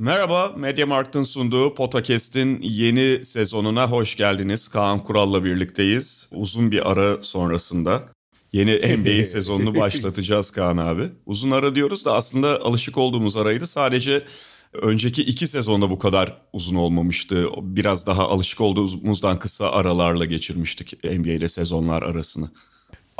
Merhaba, Mediamarkt'ın sunduğu Potakest'in yeni sezonuna hoş geldiniz. Kaan Kural'la birlikteyiz. Uzun bir ara sonrasında yeni NBA sezonunu başlatacağız Kaan abi. Uzun ara diyoruz da aslında alışık olduğumuz araydı. Sadece önceki iki sezonda bu kadar uzun olmamıştı. Biraz daha alışık olduğumuzdan kısa aralarla geçirmiştik NBA'de sezonlar arasını.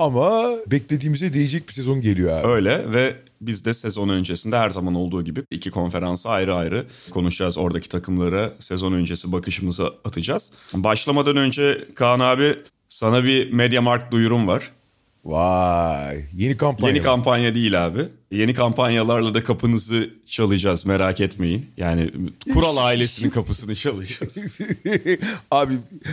Ama beklediğimize değecek bir sezon geliyor abi. Öyle ve biz de sezon öncesinde her zaman olduğu gibi iki konferansı ayrı ayrı konuşacağız. Oradaki takımlara sezon öncesi bakışımızı atacağız. Başlamadan önce Kaan abi sana bir MediaMarkt duyurum var. Vay yeni kampanya. Yeni kampanya değil abi. Yeni kampanyalarla da kapınızı çalacağız merak etmeyin. Yani Kural ailesinin kapısını çalacağız. Abi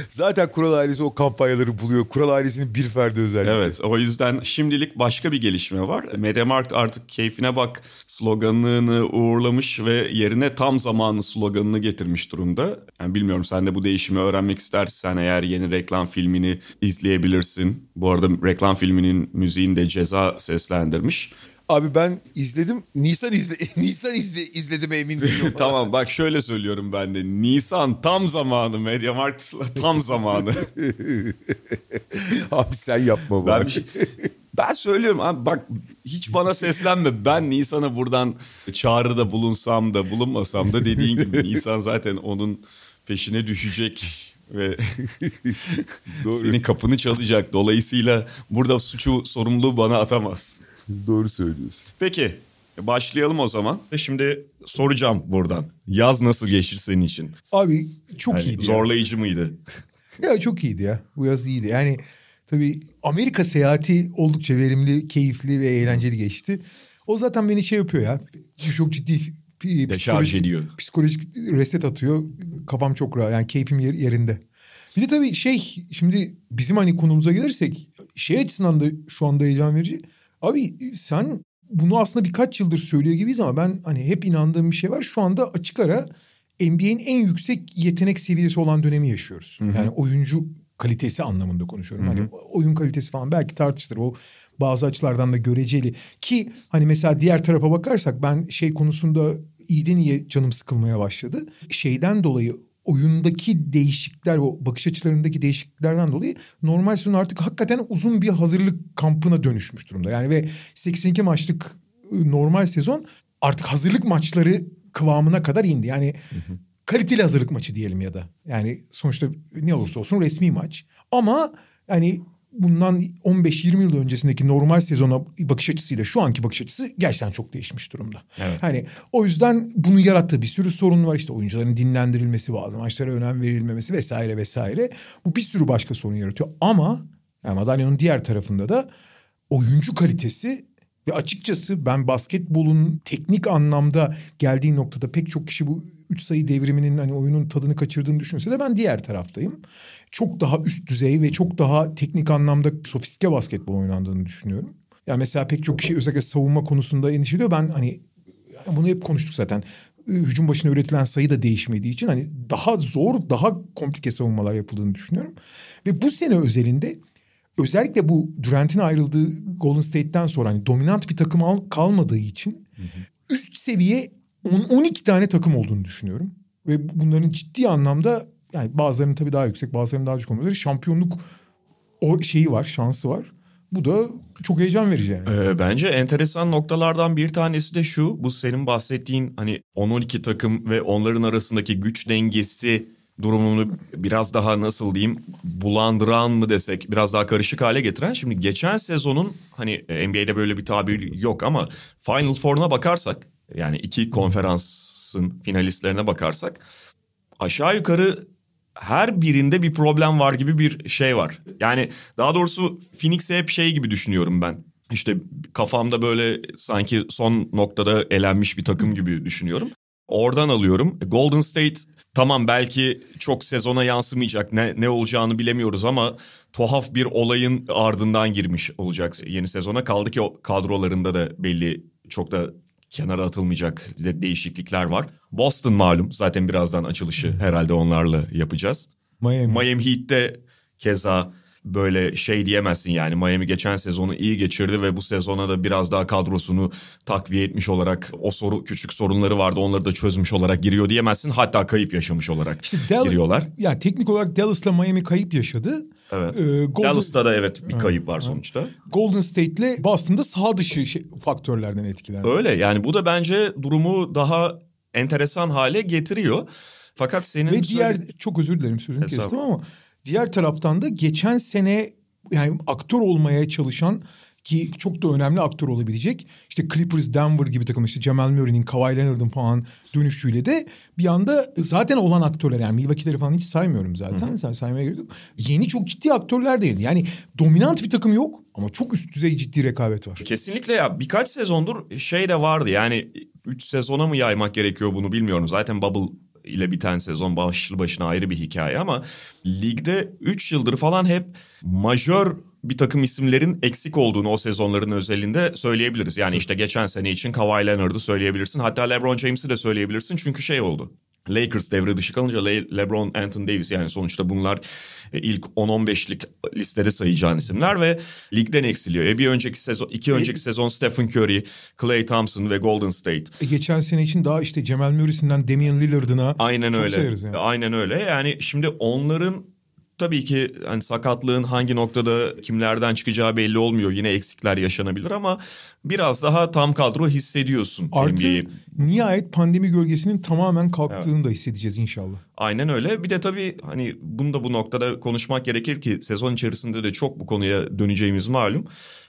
zaten Kural ailesi o kampanyaları buluyor. Kural ailesinin bir ferdi özelliği. Evet o yüzden şimdilik başka bir gelişme var. Mediamarkt artık keyfine bak sloganını uğurlamış ve yerine tam zamanı sloganını getirmiş durumda. Yani bilmiyorum sen de bu değişimi öğrenmek istersen eğer yeni reklam filmini izleyebilirsin. Bu arada reklam filminin müziğini de ceza seslendirmiş. Abi ben izledim. Nisan izle Nisan izle izledim emin değilim. tamam bak şöyle söylüyorum ben de. Nisan tam zamanı Mediamarkt'la tam zamanı. abi sen yapma ben, bak. bir şey- ben söylüyorum abi bak hiç bana seslenme. Ben Nisan'a buradan çağrıda bulunsam da bulunmasam da dediğin gibi Nisan zaten onun peşine düşecek ve senin kapını çalacak. Dolayısıyla burada suçu sorumluluğu bana atamaz. Doğru söylüyorsun. Peki başlayalım o zaman. Ve Şimdi soracağım buradan. Yaz nasıl geçti senin için? Abi çok Yani iyiydi. zorlayıcı mıydı? Ya. ya çok iyiydi ya. Bu yaz iyiydi. Yani tabii Amerika seyahati oldukça verimli, keyifli ve eğlenceli geçti. O zaten beni şey yapıyor ya. Çok ciddi Deşarj ediyor. Psikolojik reset atıyor. Kafam çok rahat. Yani keyfim yer- yerinde. Bir de tabii şey şimdi bizim hani konumuza gelirsek şey açısından da şu anda heyecan verici. Abi sen bunu aslında birkaç yıldır söylüyor gibiyiz ama ben hani hep inandığım bir şey var. Şu anda açık ara NBA'in en yüksek yetenek seviyesi olan dönemi yaşıyoruz. Yani oyuncu kalitesi anlamında konuşuyorum. Hani oyun kalitesi falan belki tartışılır. O bazı açılardan da göreceli. Ki hani mesela diğer tarafa bakarsak ben şey konusunda iyiden iyiye canım sıkılmaya başladı. Şeyden dolayı oyundaki değişiklikler, o bakış açılarındaki değişikliklerden dolayı normal sezon artık hakikaten uzun bir hazırlık kampına dönüşmüş durumda. Yani ve 82 maçlık ıı, normal sezon artık hazırlık maçları kıvamına kadar indi. Yani kaliteli hazırlık maçı diyelim ya da. Yani sonuçta ne olursa olsun resmi maç. Ama yani bundan 15-20 yıl öncesindeki normal sezona bakış açısıyla şu anki bakış açısı gerçekten çok değişmiş durumda. Evet. Hani o yüzden bunu yarattığı bir sürü sorun var. İşte oyuncuların dinlendirilmesi, bazı maçlara önem verilmemesi vesaire vesaire. Bu bir sürü başka sorun yaratıyor. Ama yani madalyonun diğer tarafında da oyuncu kalitesi ve açıkçası ben basketbolun teknik anlamda geldiği noktada pek çok kişi bu üç sayı devriminin hani oyunun tadını kaçırdığını düşünse de ben diğer taraftayım. Çok daha üst düzey ve çok daha teknik anlamda sofistike basketbol oynandığını düşünüyorum. Ya mesela pek çok kişi özellikle savunma konusunda endişe ediyor. Ben hani bunu hep konuştuk zaten. Hücum başına üretilen sayı da değişmediği için hani daha zor, daha komplike savunmalar yapıldığını düşünüyorum. Ve bu sene özelinde özellikle bu Durant'in ayrıldığı Golden State'ten sonra hani dominant bir takım al- kalmadığı için üst seviye 10 12 tane takım olduğunu düşünüyorum. Ve bunların ciddi anlamda yani bazılarının tabii daha yüksek, bazılarının daha düşük olmak üzere şampiyonluk o şeyi var, şansı var. Bu da çok heyecan verici yani. Ee, bence enteresan noktalardan bir tanesi de şu. Bu senin bahsettiğin hani 10-12 takım ve onların arasındaki güç dengesi durumunu biraz daha nasıl diyeyim bulandıran mı desek biraz daha karışık hale getiren. Şimdi geçen sezonun hani NBA'de böyle bir tabir yok ama Final Four'una bakarsak yani iki konferansın finalistlerine bakarsak aşağı yukarı her birinde bir problem var gibi bir şey var. Yani daha doğrusu Phoenix'e hep şey gibi düşünüyorum ben. İşte kafamda böyle sanki son noktada elenmiş bir takım gibi düşünüyorum. oradan alıyorum. Golden State tamam belki çok sezona yansımayacak ne, ne olacağını bilemiyoruz ama tuhaf bir olayın ardından girmiş olacak yeni sezona. Kaldı ki kadrolarında da belli çok da kenara atılmayacak de- değişiklikler var. Boston malum zaten birazdan açılışı herhalde onlarla yapacağız. Miami. Miami Heat'te keza böyle şey diyemezsin yani Miami geçen sezonu iyi geçirdi ve bu sezona da biraz daha kadrosunu takviye etmiş olarak o soru küçük sorunları vardı onları da çözmüş olarak giriyor diyemezsin hatta kayıp yaşamış olarak İşte Dal- giriyorlar. Ya teknik olarak Dallas'la Miami kayıp yaşadı. Evet. Ee, Golden, Dallas'ta da evet bir kayıp var sonuçta. Golden State'le Boston'da sağ dışı şey, faktörlerden etkilendi. Öyle yani bu da bence durumu daha enteresan hale getiriyor. Fakat senin Ve diğer söyle- çok özür dilerim sözünü kestim Estağfurullah. ama diğer taraftan da geçen sene yani aktör olmaya çalışan ki çok da önemli aktör olabilecek işte Clippers, Denver gibi takım işte Jamal Murray'nin, Kawhi Leonard'ın falan dönüşüyle de bir anda zaten olan aktörler yani Milwaukee'leri falan hiç saymıyorum zaten. Sen saymaya gerek yok. Yeni çok ciddi aktörler değil. Yani dominant bir takım yok ama çok üst düzey ciddi rekabet var. Kesinlikle ya birkaç sezondur şey de vardı yani 3 sezona mı yaymak gerekiyor bunu bilmiyorum. Zaten Bubble ile biten sezon başlı başına ayrı bir hikaye ama ligde 3 yıldır falan hep majör bir takım isimlerin eksik olduğunu o sezonların özelinde söyleyebiliriz. Yani işte geçen sene için Kawhi Leonard'ı söyleyebilirsin. Hatta LeBron James'i de söyleyebilirsin çünkü şey oldu. Lakers devre dışı kalınca Le- LeBron, Anthony Davis yani sonuçta bunlar e, ilk 10-15'lik listede sayacağın isimler ve ligden eksiliyor. E bir önceki sezon, iki önceki sezon Stephen Curry, Klay Thompson ve Golden State. E, geçen sene için daha işte Jamal Murray'sinden Damian Lillard'ına Aynen çok öyle. sayarız yani. Aynen öyle. Yani şimdi onların tabii ki hani sakatlığın hangi noktada kimlerden çıkacağı belli olmuyor. Yine eksikler yaşanabilir ama biraz daha tam kadro hissediyorsun Artı NBA'yi. nihayet pandemi gölgesinin tamamen kalktığını da hissedeceğiz inşallah. Aynen öyle. Bir de tabii hani bunu da bu noktada konuşmak gerekir ki sezon içerisinde de çok bu konuya döneceğimiz malum.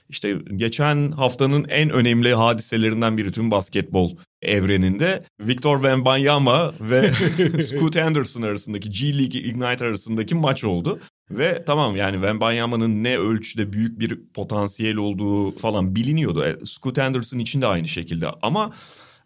İşte geçen haftanın en önemli hadiselerinden biri tüm basketbol evreninde Victor Wembanyama ve Scoot Anderson arasındaki G League Ignite arasındaki maç oldu. Ve tamam yani Wembanyama'nın ne ölçüde büyük bir potansiyel olduğu falan biliniyordu. E, Scoot Anderson için de aynı şekilde ama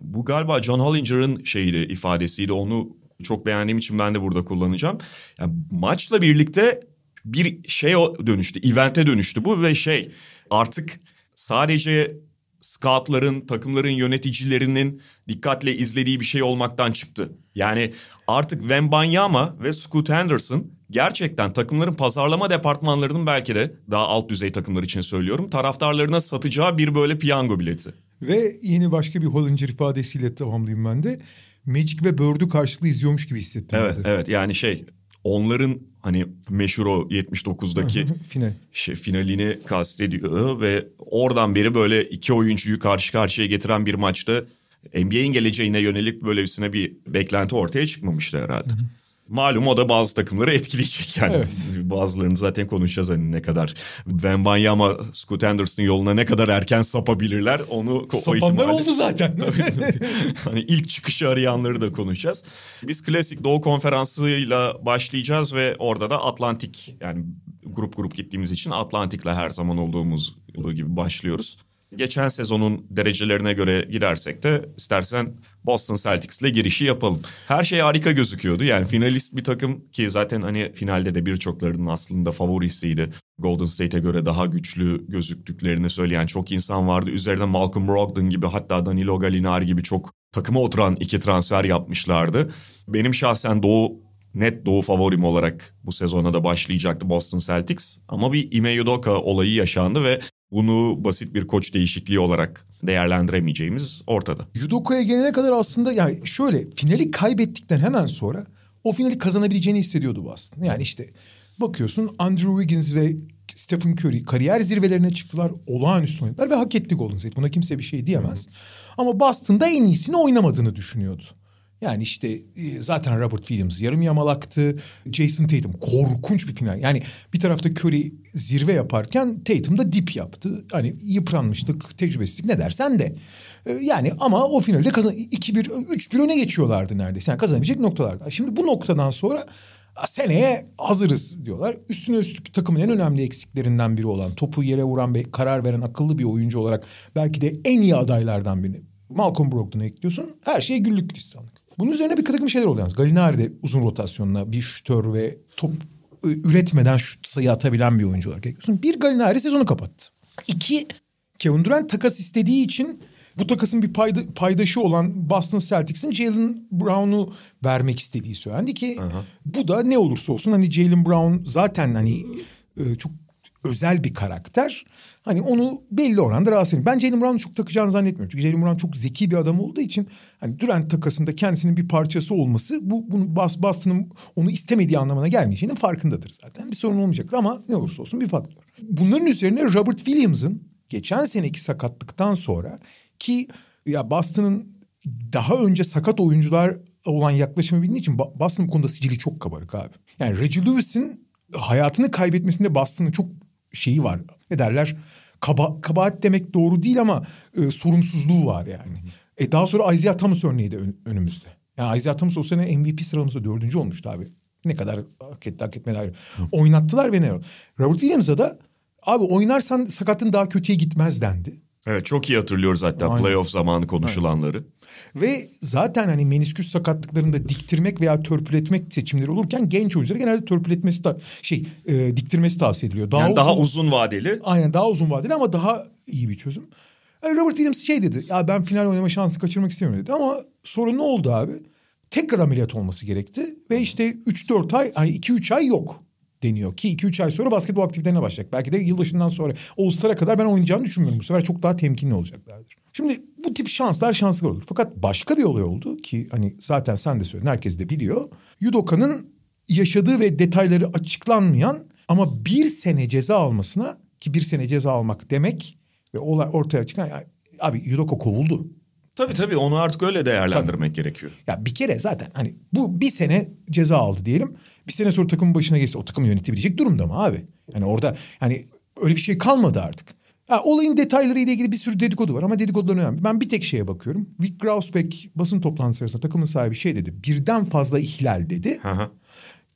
bu galiba John Hollinger'ın şeyiydi ifadesiydi onu çok beğendiğim için ben de burada kullanacağım. Yani maçla birlikte bir şey dönüştü, evente dönüştü bu ve şey artık sadece scoutların, takımların yöneticilerinin dikkatle izlediği bir şey olmaktan çıktı. Yani artık Wembanyama ve Scoot Henderson gerçekten takımların pazarlama departmanlarının belki de daha alt düzey takımlar için söylüyorum taraftarlarına satacağı bir böyle piyango bileti. Ve yeni başka bir Hollinger ifadesiyle tamamlayayım ben de. Magic ve Bird'ü karşılıklı izliyormuş gibi hissettim. Evet de. evet yani şey onların hani meşhur o 79'daki Final. şey, finalini kastediyor ve oradan beri böyle iki oyuncuyu karşı karşıya getiren bir maçta NBA'in geleceğine yönelik böylesine bir beklenti ortaya çıkmamıştı herhalde. Malum o da bazı takımları etkileyecek yani. Evet. Bazılarını zaten konuşacağız hani ne kadar Wembanyama, Scoot Anderson yoluna ne kadar erken sapabilirler onu Sapanlar ihtimali- oldu zaten. hani ilk çıkışı arayanları da konuşacağız. Biz klasik Doğu Konferansı'yla başlayacağız ve orada da Atlantik yani grup grup gittiğimiz için Atlantik'le her zaman olduğumuz gibi başlıyoruz. Geçen sezonun derecelerine göre girersek de istersen Boston Celtics'le girişi yapalım. Her şey harika gözüküyordu. Yani finalist bir takım ki zaten hani finalde de birçoklarının aslında favorisiydi. Golden State'e göre daha güçlü gözüktüklerini söyleyen çok insan vardı. Üzerine Malcolm Brogdon gibi hatta Danilo Gallinari gibi çok takıma oturan iki transfer yapmışlardı. Benim şahsen Doğu net Doğu favorim olarak bu sezona da başlayacaktı Boston Celtics. Ama bir Ime Udoka olayı yaşandı ve bunu basit bir koç değişikliği olarak değerlendiremeyeceğimiz ortada. Judoka'ya gelene kadar aslında yani şöyle finali kaybettikten hemen sonra o finali kazanabileceğini hissediyordu Boston. Yani işte bakıyorsun Andrew Wiggins ve Stephen Curry kariyer zirvelerine çıktılar. Olağanüstü oynadılar ve hak etti Golden State. Buna kimse bir şey diyemez. Ama Boston'da en iyisini oynamadığını düşünüyordu. Yani işte e, zaten Robert Williams yarım yamalaktı. Jason Tatum korkunç bir final. Yani bir tarafta Curry zirve yaparken Tatum da dip yaptı. Hani yıpranmışlık, tecrübesizlik ne dersen de. E, Yani ama o finalde kazan 2-1, 3-1 öne geçiyorlardı neredeyse. Yani kazanabilecek noktalarda. Şimdi bu noktadan sonra "A, seneye hazırız diyorlar. Üstüne üstlük takımın en önemli eksiklerinden biri olan topu yere vuran ve karar veren akıllı bir oyuncu olarak belki de en iyi adaylardan biri. Malcolm Brogdon'u ekliyorsun. Her şey güllük gülistanlık. Bunun üzerine bir takım şeyler oluyor. yalnız. Gallinari de uzun rotasyonla bir şütör ve top e, üretmeden şut sayı atabilen bir oyuncu olarak ekliyorsun. Bir Gallinari sezonu kapattı. İki Kevin Durant takas istediği için bu takasın bir payda, paydaşı olan Boston Celtics'in Jalen Brown'u vermek istediği söylendi ki bu da ne olursa olsun hani Jalen Brown zaten hani e, çok özel bir karakter. Hani onu belli oranda rahatsız ediyor. Ben Jalen Brown'u çok takacağını zannetmiyorum. Çünkü Jalen Brown çok zeki bir adam olduğu için hani Durant takasında kendisinin bir parçası olması bu bunu Bas- Boston'ın onu istemediği anlamına gelmeyeceğinin farkındadır zaten. Bir sorun olmayacaktır ama ne olursa olsun bir faktör. Bunların üzerine Robert Williams'ın geçen seneki sakatlıktan sonra ki ya Boston'ın daha önce sakat oyuncular olan yaklaşımı bildiği için Boston bu konuda sicili çok kabarık abi. Yani Reggie Lewis'in hayatını kaybetmesinde Boston'ın çok şeyi var. Ne derler? Kaba, kabahat demek doğru değil ama e, sorumsuzluğu var yani. E, daha sonra Isaiah Thomas örneği de ön- önümüzde. Yani Isaiah Thomas o sene MVP sıramızda dördüncü olmuştu abi. Ne kadar hak etti hak etmedi ayrı. Oynattılar ve ne? Robert Williams'a da abi oynarsan sakatın daha kötüye gitmez dendi. Evet çok iyi hatırlıyoruz hatta Aynen. playoff zamanı konuşulanları. Ve zaten hani menisküs sakatlıklarında diktirmek veya törpületmek seçimleri olurken genç oyunculara genelde törpületmesi ta- şey e, diktirmesi tavsiye ediliyor. Daha Yani daha uzun- uzun vadeli. Aynen daha uzun vadeli ama daha iyi bir çözüm. E, Robert Williams şey dedi. Ya ben final oynama şansını kaçırmak istemiyorum dedi. Ama sonra ne oldu abi? Tekrar ameliyat olması gerekti. Ve işte 3-4 ay, ay 2-3 ay yok deniyor. Ki 2-3 ay sonra basketbol aktivitelerine başlayacak. Belki de yılbaşından sonra All-Star'a kadar ben oynayacağını düşünmüyorum. Bu sefer çok daha temkinli olacaklardır. Şimdi bu tip şanslar şanslı olur. Fakat başka bir olay oldu ki hani zaten sen de söyledin herkes de biliyor. Yudoka'nın yaşadığı ve detayları açıklanmayan ama bir sene ceza almasına ki bir sene ceza almak demek ve olay ortaya çıkan yani, abi Yudoka kovuldu. Tabii tabii onu artık öyle değerlendirmek gerekiyor. Ya bir kere zaten hani bu bir sene ceza aldı diyelim. Bir sene sonra takımın başına geçse o takımı yönetebilecek durumda mı abi? Yani orada hani öyle bir şey kalmadı artık. Ha, olayın detayları ile ilgili bir sürü dedikodu var ama dedikodular önemli. Ben bir tek şeye bakıyorum. Vic Grausbeck basın toplantısı sırasında takımın sahibi şey dedi. Birden fazla ihlal dedi. Hı.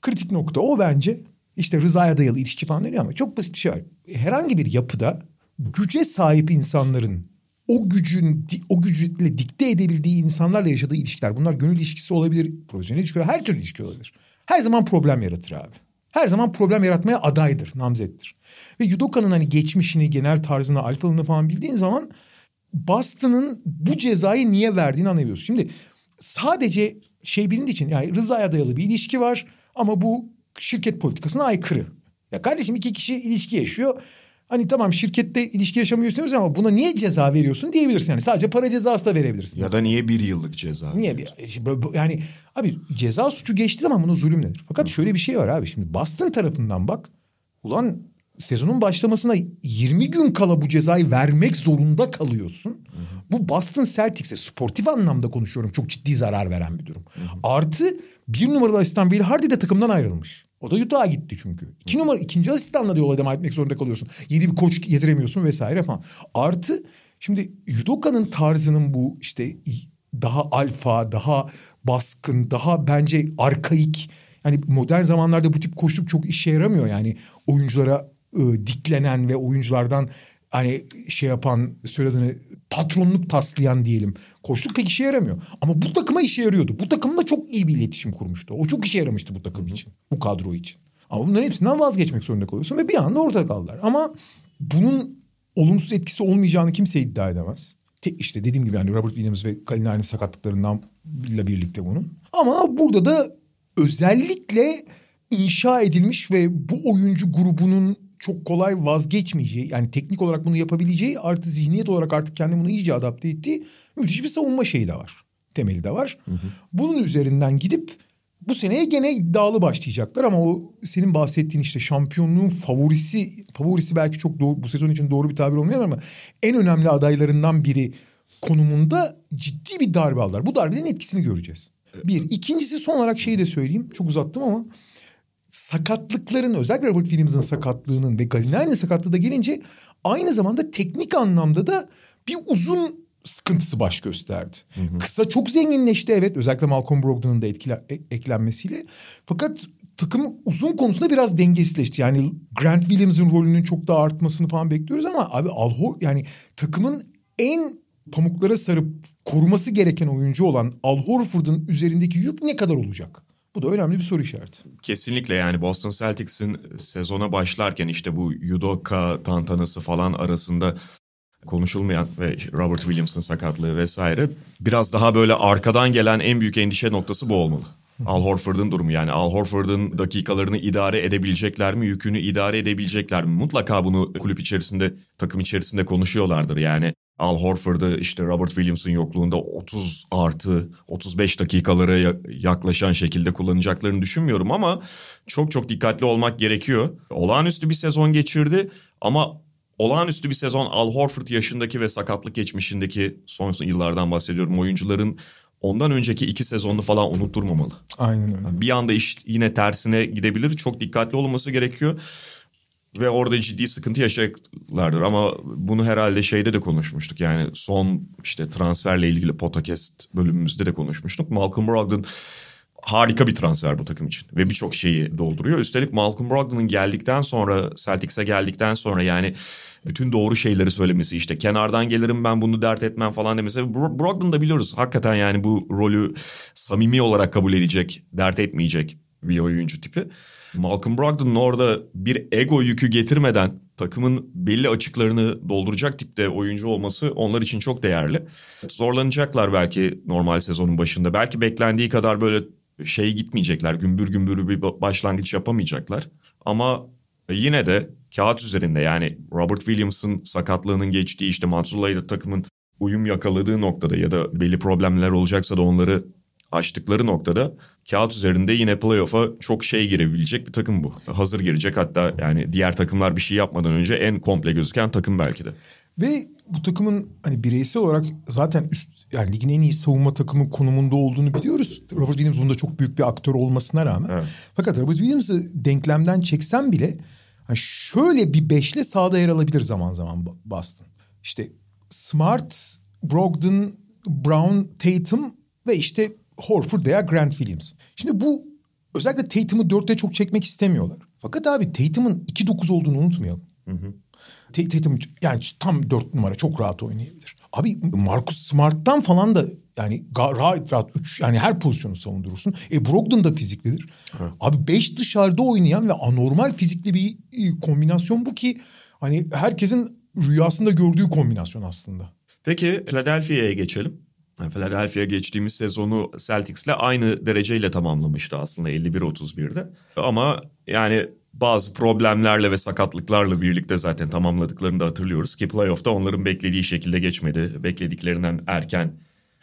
Kritik nokta o bence. İşte rızaya dayalı ilişki falan deniyor ama çok basit bir şey var. Herhangi bir yapıda güce sahip insanların o gücün o gücüyle dikte edebildiği insanlarla yaşadığı ilişkiler bunlar gönül ilişkisi olabilir, profesyonel ilişki olabilir, her türlü ilişki olabilir. Her zaman problem yaratır abi. Her zaman problem yaratmaya adaydır, namzettir. Ve Yudoka'nın hani geçmişini, genel tarzını, alfalığını falan bildiğin zaman Boston'ın bu cezayı niye verdiğini anlayabiliyorsun. Şimdi sadece şey bilindiği için yani rızaya dayalı bir ilişki var ama bu şirket politikasına aykırı. Ya kardeşim iki kişi ilişki yaşıyor. Hani tamam şirkette ilişki diyoruz ama buna niye ceza veriyorsun diyebilirsin. Yani sadece para cezası da verebilirsin. Ya da niye bir yıllık ceza? Niye bir böyle- yani abi ceza suçu geçti zaman bunu zulüm denir. Fakat şöyle bir şey var abi şimdi Boston tarafından bak ulan sezonun başlamasına 20 gün kala bu cezayı vermek zorunda kalıyorsun. Bu Boston Celtics'e sportif anlamda konuşuyorum çok ciddi zarar veren bir durum. Artı bir numaralı asistan Bill Hardy de takımdan ayrılmış. O da Utah'a gitti çünkü. İki numara ikinci asistanla da yola devam etmek zorunda kalıyorsun. Yeni bir koç getiremiyorsun vesaire falan. Artı şimdi Yudoka'nın tarzının bu işte daha alfa, daha baskın, daha bence arkaik. Yani modern zamanlarda bu tip koçluk çok işe yaramıyor. Yani oyunculara e, diklenen ve oyunculardan hani şey yapan söylediğini patronluk taslayan diyelim. Koçluk pek işe yaramıyor. Ama bu takıma işe yarıyordu. Bu takımla çok iyi bir iletişim kurmuştu. O çok işe yaramıştı bu takım için. Bu kadro için. Ama bunların hepsinden vazgeçmek zorunda kalıyorsun ve bir anda ortada kaldılar. Ama bunun olumsuz etkisi olmayacağını kimse iddia edemez. Te, işte dediğim gibi yani Robert Williams ve Gallinari'nin sakatlıklarından birlikte bunun. Ama burada da özellikle inşa edilmiş ve bu oyuncu grubunun çok kolay vazgeçmeyeceği yani teknik olarak bunu yapabileceği artı zihniyet olarak artık kendini bunu iyice adapte ettiği müthiş bir savunma şeyi de var. Temeli de var. Bunun üzerinden gidip bu seneye gene iddialı başlayacaklar ama o senin bahsettiğin işte şampiyonluğun favorisi favorisi belki çok doğru, bu sezon için doğru bir tabir olmuyor ama en önemli adaylarından biri konumunda ciddi bir darbe aldılar. Bu darbenin etkisini göreceğiz. Bir. ikincisi son olarak şeyi de söyleyeyim. Çok uzattım ama sakatlıkların özellikle Robert Williams'ın sakatlığının ve Gallinari'nin sakatlığı da gelince aynı zamanda teknik anlamda da bir uzun sıkıntısı baş gösterdi. Kısa çok zenginleşti evet özellikle Malcolm Brogdon'un da etkile, e- eklenmesiyle. Fakat takım uzun konusunda biraz dengesizleşti. Yani Grant Williams'ın rolünün çok daha artmasını falan bekliyoruz ama abi Al Hor- yani takımın en pamuklara sarıp koruması gereken oyuncu olan Al Horford'un üzerindeki yük ne kadar olacak? Bu da önemli bir soru işareti. Kesinlikle yani Boston Celtics'in sezona başlarken işte bu Yudoka tantanası falan arasında konuşulmayan ve Robert Williams'ın sakatlığı vesaire biraz daha böyle arkadan gelen en büyük endişe noktası bu olmalı. Al Horford'un durumu yani Al Horford'un dakikalarını idare edebilecekler mi, yükünü idare edebilecekler mi? Mutlaka bunu kulüp içerisinde, takım içerisinde konuşuyorlardır. Yani Al Horford'u işte Robert Williams'ın yokluğunda 30 artı 35 dakikalara yaklaşan şekilde kullanacaklarını düşünmüyorum ama çok çok dikkatli olmak gerekiyor. Olağanüstü bir sezon geçirdi ama olağanüstü bir sezon Al Horford yaşındaki ve sakatlık geçmişindeki son yıllardan bahsediyorum. Oyuncuların ondan önceki iki sezonunu falan unutturmamalı. Aynen öyle. Bir anda iş yine tersine gidebilir. Çok dikkatli olması gerekiyor. Ve orada ciddi sıkıntı yaşayacaklardır. Ama bunu herhalde şeyde de konuşmuştuk. Yani son işte transferle ilgili podcast bölümümüzde de konuşmuştuk. Malcolm Brogdon harika bir transfer bu takım için. Ve birçok şeyi dolduruyor. Üstelik Malcolm Brogdon'un geldikten sonra Celtics'e geldikten sonra yani bütün doğru şeyleri söylemesi işte kenardan gelirim ben bunu dert etmem falan demesi. Brogdon da biliyoruz hakikaten yani bu rolü samimi olarak kabul edecek, dert etmeyecek bir oyuncu tipi. Malcolm Brogdon'un orada bir ego yükü getirmeden takımın belli açıklarını dolduracak tipte oyuncu olması onlar için çok değerli. Zorlanacaklar belki normal sezonun başında. Belki beklendiği kadar böyle şey gitmeyecekler. Gümbür gümbür bir başlangıç yapamayacaklar. Ama yine de kağıt üzerinde yani Robert Williams'ın sakatlığının geçtiği işte Matsula ile takımın uyum yakaladığı noktada ya da belli problemler olacaksa da onları açtıkları noktada kağıt üzerinde yine playoff'a çok şey girebilecek bir takım bu. Hazır girecek hatta yani diğer takımlar bir şey yapmadan önce en komple gözüken takım belki de. Ve bu takımın hani bireysel olarak zaten üst yani ligin en iyi savunma takımı konumunda olduğunu biliyoruz. Robert Williams bunda çok büyük bir aktör olmasına rağmen. Evet. Fakat Robert Williams'ı denklemden çeksen bile yani şöyle bir beşle sahada yer alabilir zaman zaman Boston. İşte Smart, Brogdon, Brown, Tatum ve işte Horford veya Grant Williams. Şimdi bu özellikle Tatum'u dörtte çok çekmek istemiyorlar. Fakat abi Tatum'un 2-9 olduğunu unutmayalım. Hı hı. Tatum yani tam dört numara çok rahat oynayabilir. Abi Marcus Smart'tan falan da yani rahat rahat üç yani her pozisyonu savundurursun. E Brogdon da fiziklidir. Evet. Abi beş dışarıda oynayan ve anormal fizikli bir e, kombinasyon bu ki hani herkesin rüyasında gördüğü kombinasyon aslında. Peki Philadelphia'ya geçelim. Philadelphia geçtiğimiz sezonu Celtics'le aynı dereceyle tamamlamıştı aslında 51-31'de. Ama yani bazı problemlerle ve sakatlıklarla birlikte zaten tamamladıklarını da hatırlıyoruz ki playoff'ta onların beklediği şekilde geçmedi. Beklediklerinden erken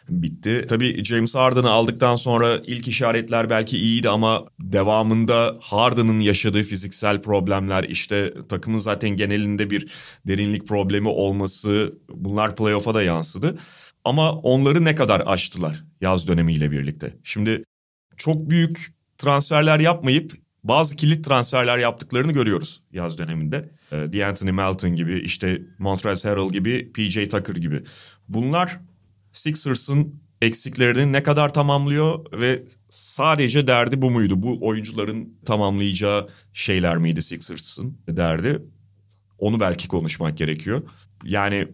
bitti. Tabii James Harden'ı aldıktan sonra ilk işaretler belki iyiydi ama devamında Harden'ın yaşadığı fiziksel problemler işte takımın zaten genelinde bir derinlik problemi olması bunlar playoff'a da yansıdı. Ama onları ne kadar aştılar yaz dönemiyle birlikte. Şimdi çok büyük transferler yapmayıp bazı kilit transferler yaptıklarını görüyoruz yaz döneminde. E, Melton gibi işte Montrezl Harrell gibi PJ Tucker gibi. Bunlar Sixers'ın eksiklerini ne kadar tamamlıyor ve sadece derdi bu muydu? Bu oyuncuların tamamlayacağı şeyler miydi Sixers'ın derdi? Onu belki konuşmak gerekiyor. Yani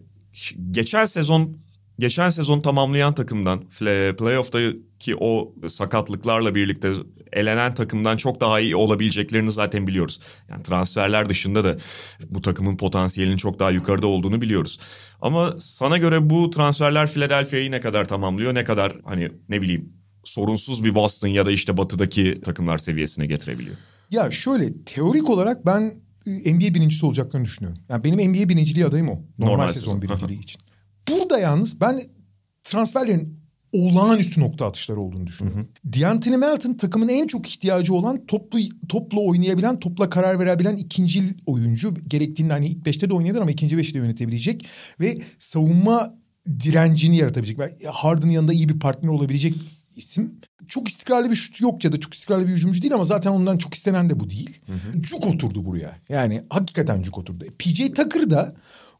geçen sezon geçen sezon tamamlayan takımdan playoff'taki o sakatlıklarla birlikte elenen takımdan çok daha iyi olabileceklerini zaten biliyoruz. Yani transferler dışında da bu takımın potansiyelinin çok daha yukarıda olduğunu biliyoruz. Ama sana göre bu transferler Philadelphia'yı ne kadar tamamlıyor? Ne kadar hani ne bileyim sorunsuz bir Boston ya da işte batıdaki takımlar seviyesine getirebiliyor? Ya şöyle teorik olarak ben NBA birincisi olacaklarını düşünüyorum. Yani benim NBA birinciliği adayım o. Normal, Normal sezon, sezon birinciliği için. Burada yalnız ben transferlerin olağanüstü nokta atışları olduğunu düşünüyorum. D'Anthony Melton takımın en çok ihtiyacı olan toplu topla oynayabilen, topla karar verebilen ikinci oyuncu. Gerektiğinde hani ilk beşte de oynayabilir ama ikinci beşte de yönetebilecek. Ve savunma direncini yaratabilecek. Harden'ın yanında iyi bir partner olabilecek isim. Çok istikrarlı bir şut yok ya da çok istikrarlı bir hücumcu değil ama zaten ondan çok istenen de bu değil. Hı hı. Cuk oturdu buraya. Yani hakikaten cuk oturdu. PJ Tucker da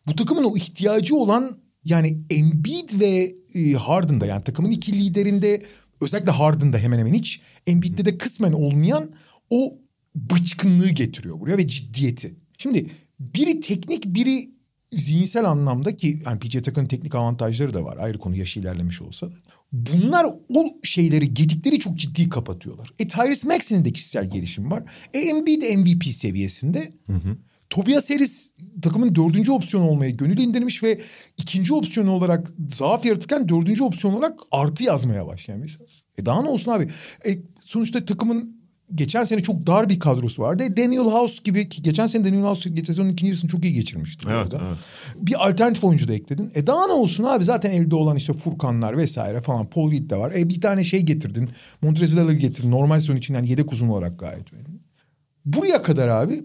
bu takımın o ihtiyacı olan yani Embiid ve e, Harden'da yani takımın iki liderinde özellikle Harden'da hemen hemen hiç Embiid'de de kısmen olmayan o bıçkınlığı getiriyor buraya ve ciddiyeti. Şimdi biri teknik biri zihinsel anlamda ki yani PJ Tucker'ın teknik avantajları da var. Ayrı konu yaşı ilerlemiş olsa da. Bunlar o şeyleri gedikleri çok ciddi kapatıyorlar. E Tyrese Maxey'nin de kişisel gelişim var. E Embiid MVP seviyesinde. Tobias Harris takımın dördüncü opsiyonu olmaya gönül indirmiş ve ikinci opsiyon olarak zaaf yaratırken dördüncü opsiyon olarak artı yazmaya başlayan mesela. E daha ne olsun abi? E sonuçta takımın geçen sene çok dar bir kadrosu vardı. E Daniel House gibi ki geçen sene Daniel House geçen sezonun ikinci yarısını çok iyi geçirmişti. Evet, arada. evet. Bir alternatif oyuncu da ekledin. E daha ne olsun abi zaten elde olan işte Furkanlar vesaire falan. Paul Reed de var. E bir tane şey getirdin. Montrezl getirdin. Normal sezon için yani yedek uzun olarak gayet. Buraya kadar abi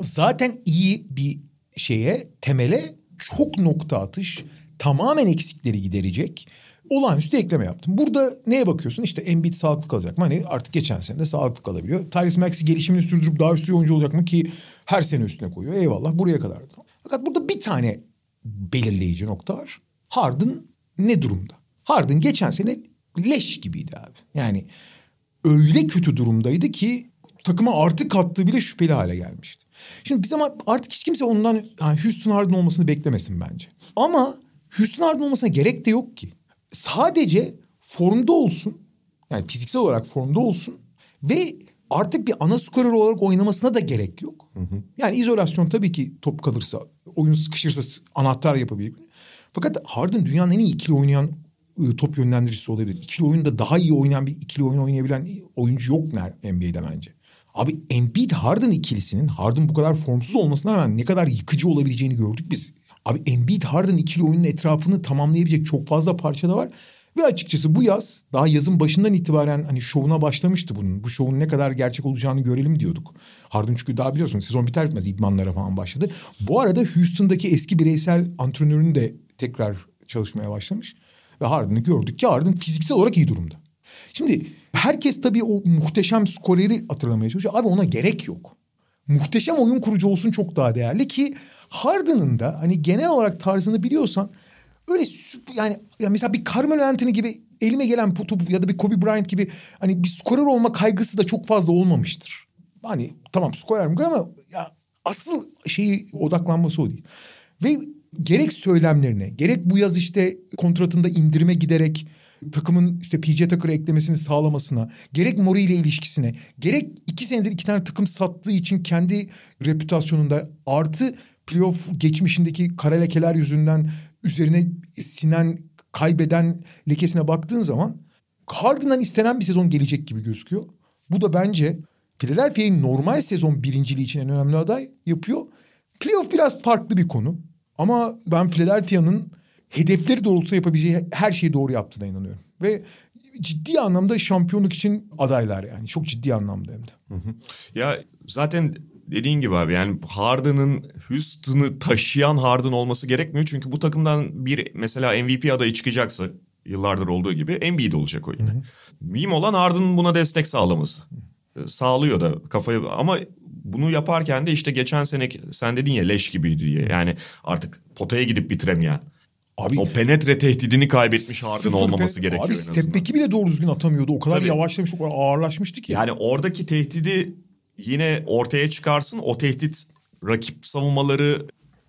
zaten iyi bir şeye temele çok nokta atış tamamen eksikleri giderecek olağanüstü ekleme yaptım. Burada neye bakıyorsun? İşte Embiid sağlıklı kalacak mı? Hani artık geçen sene de sağlıklı kalabiliyor. Tyrese Maxey gelişimini sürdürüp daha üstü oyuncu olacak mı ki her sene üstüne koyuyor. Eyvallah buraya kadar. Fakat burada bir tane belirleyici nokta var. Harden ne durumda? Harden geçen sene leş gibiydi abi. Yani öyle kötü durumdaydı ki takıma artı kattığı bile şüpheli hale gelmişti. Şimdi biz ama artık hiç kimse ondan yani Houston Harden olmasını beklemesin bence. Ama Houston Harden olmasına gerek de yok ki. Sadece formda olsun. Yani fiziksel olarak formda olsun. Ve artık bir ana skorer olarak oynamasına da gerek yok. Yani izolasyon tabii ki top kalırsa, oyun sıkışırsa anahtar yapabilir. Fakat Harden dünyanın en iyi ikili oynayan e, top yönlendiricisi olabilir. İkili oyunda daha iyi oynayan bir ikili oyun oynayabilen oyuncu yok NBA'de bence. Abi Embiid Harden ikilisinin Harden bu kadar formsuz olmasına rağmen ne kadar yıkıcı olabileceğini gördük biz. Abi Embiid Harden ikili oyunun etrafını tamamlayabilecek çok fazla parça da var. Ve açıkçası bu yaz daha yazın başından itibaren hani şovuna başlamıştı bunun. Bu şovun ne kadar gerçek olacağını görelim diyorduk. Harden çünkü daha biliyorsun sezon biter bitmez idmanlara falan başladı. Bu arada Houston'daki eski bireysel antrenörün de tekrar çalışmaya başlamış. Ve Harden'ı gördük ki Harden fiziksel olarak iyi durumda. Şimdi herkes tabii o muhteşem skoreri hatırlamaya çalışıyor. Abi ona gerek yok. Muhteşem oyun kurucu olsun çok daha değerli ki Harden'ın da hani genel olarak tarzını biliyorsan öyle yani ya mesela bir Carmelo Anthony gibi elime gelen topu ya da bir Kobe Bryant gibi hani bir skorer olma kaygısı da çok fazla olmamıştır. Hani tamam skorer mi ama ya asıl şeyi odaklanması o değil. Ve gerek söylemlerine gerek bu yaz işte kontratında indirime giderek takımın işte PJ Tucker'ı eklemesini sağlamasına, gerek Mori ile ilişkisine, gerek iki senedir iki tane takım sattığı için kendi reputasyonunda artı playoff geçmişindeki kara lekeler yüzünden üzerine sinen kaybeden lekesine baktığın zaman Harden'dan istenen bir sezon gelecek gibi gözüküyor. Bu da bence Philadelphia'yı normal sezon birinciliği için en önemli aday yapıyor. Playoff biraz farklı bir konu. Ama ben Philadelphia'nın hedefleri doğrultusunda yapabileceği her şeyi doğru yaptığına inanıyorum. Ve ciddi anlamda şampiyonluk için adaylar yani. Çok ciddi anlamda hem de. Ya zaten dediğin gibi abi yani Harden'ın Houston'ı taşıyan Harden olması gerekmiyor. Çünkü bu takımdan bir mesela MVP adayı çıkacaksa yıllardır olduğu gibi Embiid olacak o yine. Mühim olan Harden'ın buna destek sağlaması. Ee, Sağlıyor da kafayı ama bunu yaparken de işte geçen sene sen dedin ya leş gibiydi diye. Yani artık potaya gidip bitiremeyen. Abi o penetre tehdidini kaybetmiş Harden olmaması gerekiyor Abi en azından. step back'i bile doğru düzgün atamıyordu. O kadar Tabii. yavaşlamış, o kadar ağırlaşmıştı ki. Yani oradaki tehdidi yine ortaya çıkarsın. O tehdit rakip savunmaları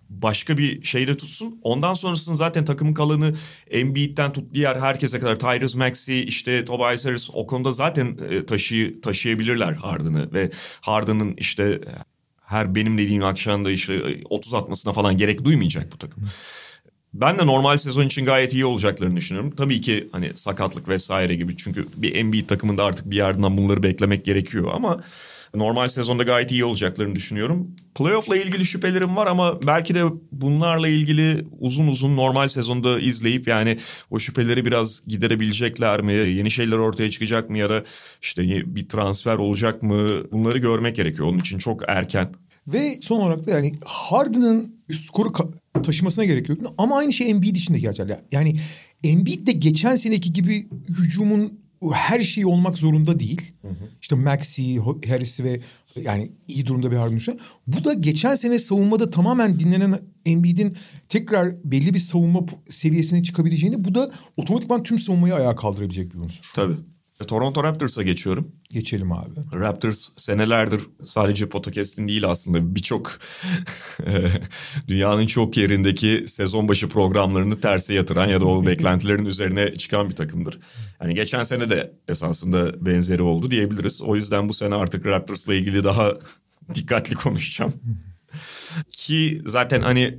başka bir şeyde tutsun. Ondan sonrasını zaten takımın kalanı Embiid'den tut diğer herkese kadar Tyrese Maxey işte Tobias Harris o konuda zaten e, taşı taşıyabilirler Harden'ı ve Harden'ın işte her benim dediğim akşamda işte e, 30 atmasına falan gerek duymayacak bu takım. Ben de normal sezon için gayet iyi olacaklarını düşünüyorum. Tabii ki hani sakatlık vesaire gibi çünkü bir Embiid takımında artık bir yerden bunları beklemek gerekiyor ama normal sezonda gayet iyi olacaklarını düşünüyorum. Playoff'la ilgili şüphelerim var ama belki de bunlarla ilgili uzun uzun normal sezonda izleyip yani o şüpheleri biraz giderebilecekler mi? Yeni şeyler ortaya çıkacak mı ya da işte bir transfer olacak mı? Bunları görmek gerekiyor. Onun için çok erken. Ve son olarak da yani Harden'ın skoru taşımasına gerek yok. Ama aynı şey Embiid için de geçerli. Yani Embiid de geçen seneki gibi hücumun her şeyi olmak zorunda değil. İşte Maxi, Harris ve yani iyi durumda bir Harden. Bu da geçen sene savunmada tamamen dinlenen Embiid'in tekrar belli bir savunma seviyesine çıkabileceğini bu da otomatikman tüm savunmayı ayağa kaldırabilecek bir unsur. Tabii. Toronto Raptors'a geçiyorum. Geçelim abi. Raptors senelerdir sadece podcast'in değil aslında birçok dünyanın çok yerindeki sezon başı programlarını terse yatıran ya da o beklentilerin üzerine çıkan bir takımdır. Yani geçen sene de esasında benzeri oldu diyebiliriz. O yüzden bu sene artık Raptors'la ilgili daha dikkatli konuşacağım. Ki zaten hani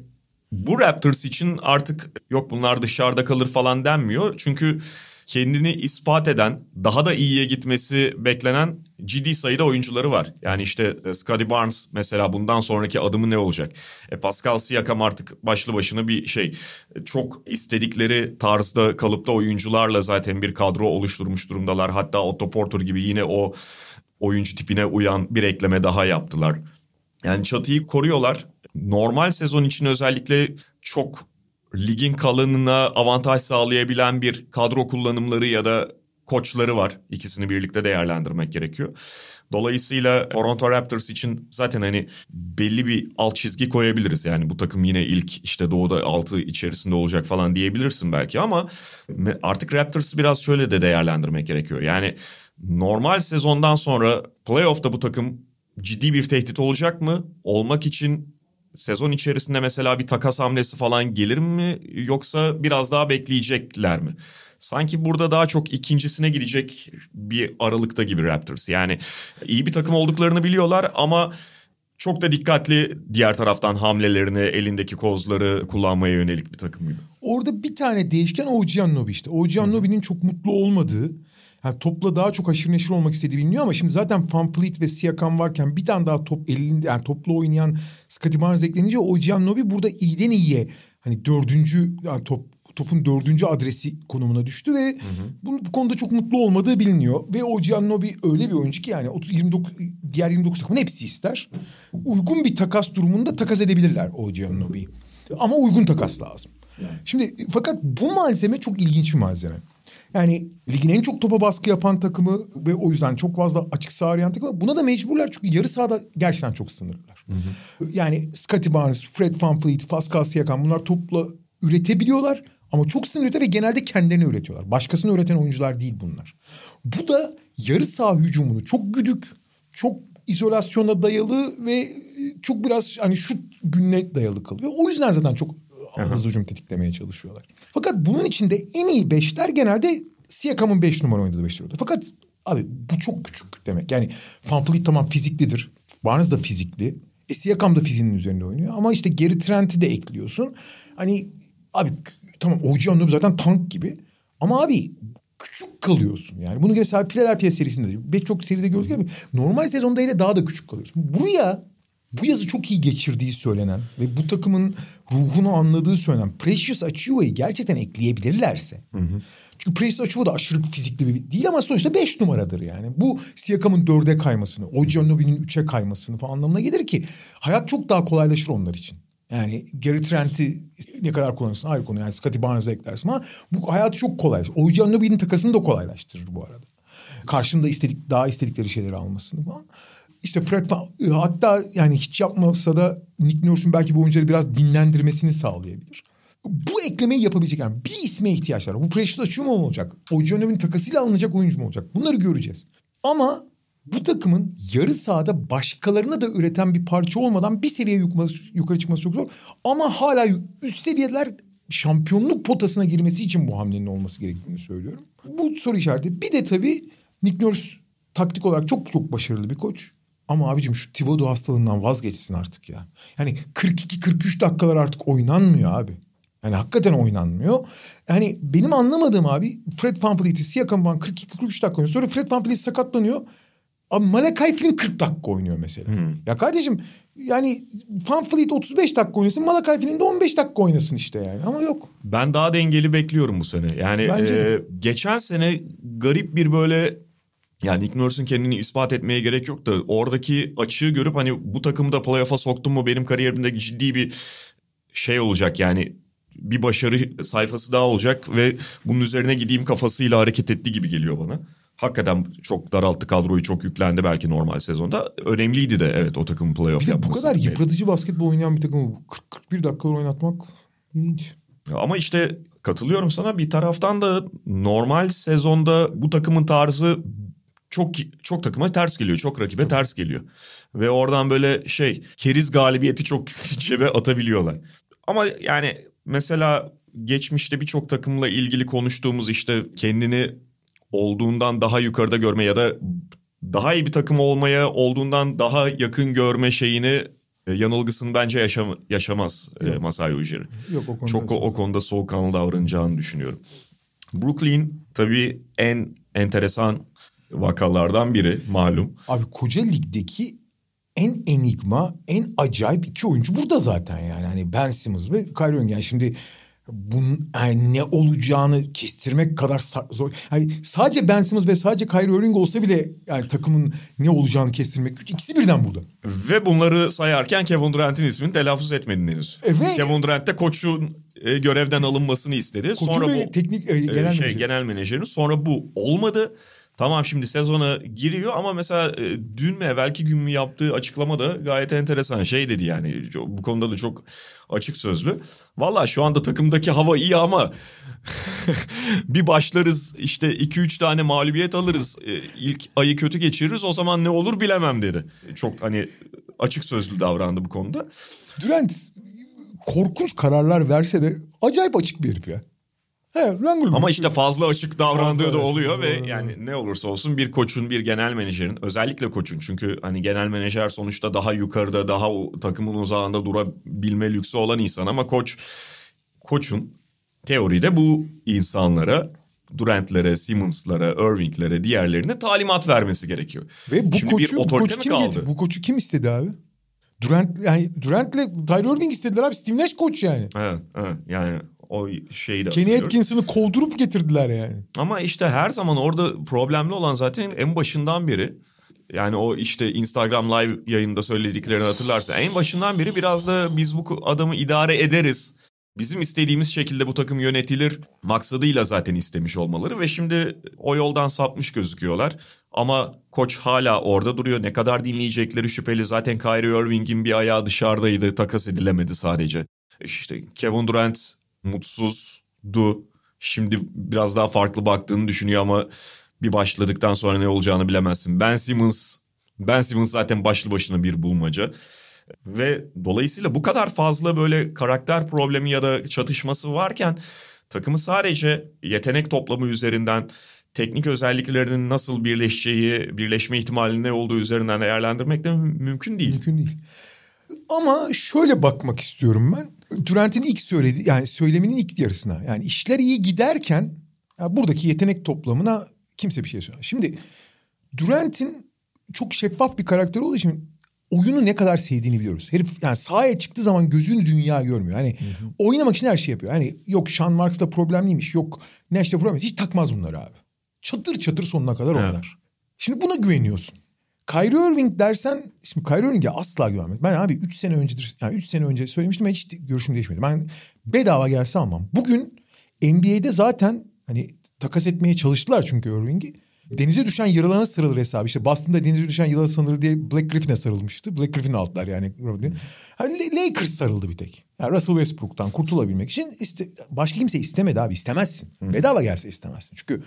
bu Raptors için artık yok bunlar dışarıda kalır falan denmiyor. Çünkü kendini ispat eden, daha da iyiye gitmesi beklenen ciddi sayıda oyuncuları var. Yani işte e, Scottie Barnes mesela bundan sonraki adımı ne olacak? E Pascal Siakam artık başlı başına bir şey. E, çok istedikleri tarzda kalıpta oyuncularla zaten bir kadro oluşturmuş durumdalar. Hatta Otto Porter gibi yine o oyuncu tipine uyan bir ekleme daha yaptılar. Yani çatıyı koruyorlar. Normal sezon için özellikle çok ligin kalanına avantaj sağlayabilen bir kadro kullanımları ya da koçları var. İkisini birlikte değerlendirmek gerekiyor. Dolayısıyla Toronto Raptors için zaten hani belli bir alt çizgi koyabiliriz. Yani bu takım yine ilk işte doğuda altı içerisinde olacak falan diyebilirsin belki ama artık Raptors'ı biraz şöyle de değerlendirmek gerekiyor. Yani normal sezondan sonra playoff'ta bu takım ciddi bir tehdit olacak mı? Olmak için sezon içerisinde mesela bir takas hamlesi falan gelir mi yoksa biraz daha bekleyecekler mi? Sanki burada daha çok ikincisine gidecek bir aralıkta gibi Raptors. Yani iyi bir takım olduklarını biliyorlar ama çok da dikkatli diğer taraftan hamlelerini, elindeki kozları kullanmaya yönelik bir takım gibi. Orada bir tane değişken OG Anunoby işte. OG Anunoby'nin çok mutlu olmadığı yani topla daha çok aşırı neşir olmak istediği biliniyor ama şimdi zaten Van Fleet ve Siakam varken bir tane daha top elinde yani toplu oynayan Scottie Barnes eklenince o Giannobi burada iyiden iyiye hani dördüncü yani top topun dördüncü adresi konumuna düştü ve hı hı. Bu, bu konuda çok mutlu olmadığı biliniyor. Ve o Giannobi öyle bir oyuncu ki yani 30 29 diğer 29 takımın hepsi ister. Uygun bir takas durumunda takas edebilirler o Giannobi'yi. Ama uygun takas lazım. Şimdi fakat bu malzeme çok ilginç bir malzeme. Yani ligin en çok topa baskı yapan takımı ve o yüzden çok fazla açık saha arayan takımı. Buna da mecburlar çünkü yarı sahada gerçekten çok sınırlılar. Hı hı. Yani Scottie Barnes, Fred Van Fleet, Pascal Siakam bunlar topla üretebiliyorlar. Ama çok sınırlı ve genelde kendilerini üretiyorlar. Başkasını üreten oyuncular değil bunlar. Bu da yarı saha hücumunu çok güdük, çok izolasyona dayalı ve çok biraz hani şut gününe dayalı kalıyor. O yüzden zaten çok hızlı hücum tetiklemeye çalışıyorlar. Fakat bunun içinde en iyi beşler genelde Siakam'ın beş numara oynadığı beşler oluyor. Fakat abi bu çok küçük demek. Yani Van Fleet tamam fiziklidir. Barnes da fizikli. E Siakam da fiziğinin üzerinde oynuyor. Ama işte geri Trent'i de ekliyorsun. Hani abi tamam OG Anunoby zaten tank gibi. Ama abi küçük kalıyorsun. Yani bunu mesela Philadelphia serisinde de birçok seride gördük gibi normal sezonda ile daha da küçük kalıyorsun. Buraya bu yazı çok iyi geçirdiği söylenen ve bu takımın ruhunu anladığı söylenen Precious Achiuwa'yı gerçekten ekleyebilirlerse. Hı hı. Çünkü Precious Achiuwa da aşırı fizikli bir değil ama sonuçta beş numaradır yani. Bu Siakam'ın dörde kaymasını, Ojianobi'nin üçe kaymasını falan anlamına gelir ki hayat çok daha kolaylaşır onlar için. Yani Gary Trent'i ne kadar kullanırsın ayrı konu. Yani Scottie Barnes'a eklersin ama bu hayatı çok kolay. Ojianobi'nin takasını da kolaylaştırır bu arada. Karşında istedik daha istedikleri şeyleri almasını falan. İşte Fred hatta yani hiç yapmasa da Nick Nurse'un belki bu oyuncuları biraz dinlendirmesini sağlayabilir. Bu eklemeyi yapabilecek yani bir isme ihtiyaçlar var. Bu Precious açıyor mu olacak? Ojonov'un takasıyla alınacak oyuncu mu olacak? Bunları göreceğiz. Ama bu takımın yarı sahada başkalarına da üreten bir parça olmadan bir seviye yukarı, yukarı çıkması çok zor. Ama hala üst seviyeler şampiyonluk potasına girmesi için bu hamlenin olması gerektiğini söylüyorum. Bu soru işareti. Bir de tabii Nick Nurse taktik olarak çok çok başarılı bir koç. Ama abicim şu Thibodeau hastalığından vazgeçsin artık ya. Yani 42-43 dakikalar artık oynanmıyor abi. Yani hakikaten oynanmıyor. Yani benim anlamadığım abi Fred VanVleet'i Siakam falan 42-43 dakika oynuyor. Sonra Fred VanVleet sakatlanıyor. Abi Malakai Flynn 40 dakika oynuyor mesela. Hmm. Ya kardeşim yani Van Fleet 35 dakika oynasın Malakai Flynn de 15 dakika oynasın işte yani ama yok. Ben daha dengeli bekliyorum bu sene. Yani e, geçen sene garip bir böyle yani Nick Nurse'un kendini ispat etmeye gerek yok da oradaki açığı görüp hani bu takımı da playoff'a soktum mu benim kariyerimde ciddi bir şey olacak yani bir başarı sayfası daha olacak ve bunun üzerine gideyim kafasıyla hareket etti gibi geliyor bana. Hakikaten çok daralttı kadroyu çok yüklendi belki normal sezonda. Önemliydi de evet o takımın playoff yapması. Bu kadar yıpratıcı basketbol oynayan bir takımı 40-41 dakika oynatmak ilginç. Ama işte katılıyorum sana. Bir taraftan da normal sezonda bu takımın tarzı çok çok takıma ters geliyor. Çok rakibe ters geliyor. Ve oradan böyle şey keriz galibiyeti çok cebe atabiliyorlar. Ama yani mesela geçmişte birçok takımla ilgili konuştuğumuz işte kendini olduğundan daha yukarıda görme ya da daha iyi bir takım olmaya olduğundan daha yakın görme şeyini e, yanılgısını bence yaşam, yaşamaz e, Masai Ujiri. Yok o konuda. Çok o, o konuda soğukkanlı davranacağını düşünüyorum. Brooklyn tabii en enteresan vakalardan biri malum. Abi koca ligdeki en enigma, en acayip iki oyuncu burada zaten yani. Hani Ben Simmons ve Kyrie Irving. Yani şimdi bunun yani ne olacağını kestirmek kadar zor. Yani sadece Ben Simmons ve sadece Kyrie Irving olsa bile yani takımın ne olacağını kestirmek güç. İkisi birden burada. Ve bunları sayarken Kevin Durant'in ismini telaffuz etmedin henüz. E ve- Kevin Durant de koçun e, görevden alınmasını istedi. Koçu Sonra bu teknik e, e, genel şey menajer. genel menajerin sonra bu olmadı. Tamam şimdi sezona giriyor ama mesela e, dün mü evvelki gün mü yaptığı açıklama da gayet enteresan. Şey dedi yani bu konuda da çok açık sözlü. Valla şu anda takımdaki hava iyi ama bir başlarız işte 2-3 tane mağlubiyet alırız. E, ilk ayı kötü geçiririz o zaman ne olur bilemem dedi. Çok hani açık sözlü davrandı bu konuda. Durant korkunç kararlar verse de acayip açık bir herif ya. Langır Ama işte fazla açık davrandığı Fazla da oluyor ve doğru. yani ne olursa olsun bir koçun bir genel menajerin özellikle koçun çünkü hani genel menajer sonuçta daha yukarıda daha takımın uzağında durabilme lüksü olan insan ama koç koçun teoride bu insanlara Durant'lere, Simmons'lara, Irving'lere, diğerlerine talimat vermesi gerekiyor. Ve bu Şimdi koçu, bir bu koçu kim kaldı? getirdi? Bu koçu kim istedi abi? Durant yani Durant'le Kyrie Irving istediler abi. Steve Nash koç yani. Evet, evet. Yani o şeyi de Kenny. Atkinson'ı kovdurup getirdiler yani. Ama işte her zaman orada problemli olan zaten en başından beri yani o işte Instagram live yayında söylediklerini hatırlarsa en başından beri biraz da biz bu adamı idare ederiz. Bizim istediğimiz şekilde bu takım yönetilir maksadıyla zaten istemiş olmaları ve şimdi o yoldan sapmış gözüküyorlar. Ama koç hala orada duruyor. Ne kadar dinleyecekleri şüpheli. Zaten Kyrie Irving'in bir ayağı dışarıdaydı. Takas edilemedi sadece. İşte Kevin Durant mutsuzdu. Şimdi biraz daha farklı baktığını düşünüyor ama bir başladıktan sonra ne olacağını bilemezsin. Ben Simmons, Ben Simmons zaten başlı başına bir bulmaca. Ve dolayısıyla bu kadar fazla böyle karakter problemi ya da çatışması varken takımı sadece yetenek toplamı üzerinden teknik özelliklerinin nasıl birleşeceği, birleşme ihtimali ne olduğu üzerinden değerlendirmek de mümkün değil. Mümkün değil. Ama şöyle bakmak istiyorum ben. Durant'in ilk söyledi yani söyleminin ilk yarısına. Yani işler iyi giderken ya buradaki yetenek toplamına kimse bir şey söylemiyor. Şimdi Durant'in çok şeffaf bir karakter olduğu için oyunu ne kadar sevdiğini biliyoruz. Herif yani sahaya çıktığı zaman gözünü dünya görmüyor. Hani oynamak için her şey yapıyor. Hani yok Sean Marks'ta problemliymiş. Yok Nash'ta problem. Hiç takmaz bunları abi. Çatır çatır sonuna kadar Evet. oynar. Şimdi buna güveniyorsun. Kyrie Irving dersen şimdi Kyrie Irving'e asla güvenmedim. Ben abi 3 sene öncedir yani 3 sene önce söylemiştim ben hiç görüşüm değişmedi. Ben bedava gelse almam. Bugün NBA'de zaten hani takas etmeye çalıştılar çünkü Irving'i. Denize düşen yılanına sarılır hesabı. İşte Boston'da denize düşen yılana sarılır diye Black Griffin'e sarılmıştı. Black Griffin'i aldılar yani. La- Lakers sarıldı bir tek. Yani Russell Westbrook'tan kurtulabilmek için iste, başka kimse istemedi abi istemezsin. Bedava gelse istemezsin. Çünkü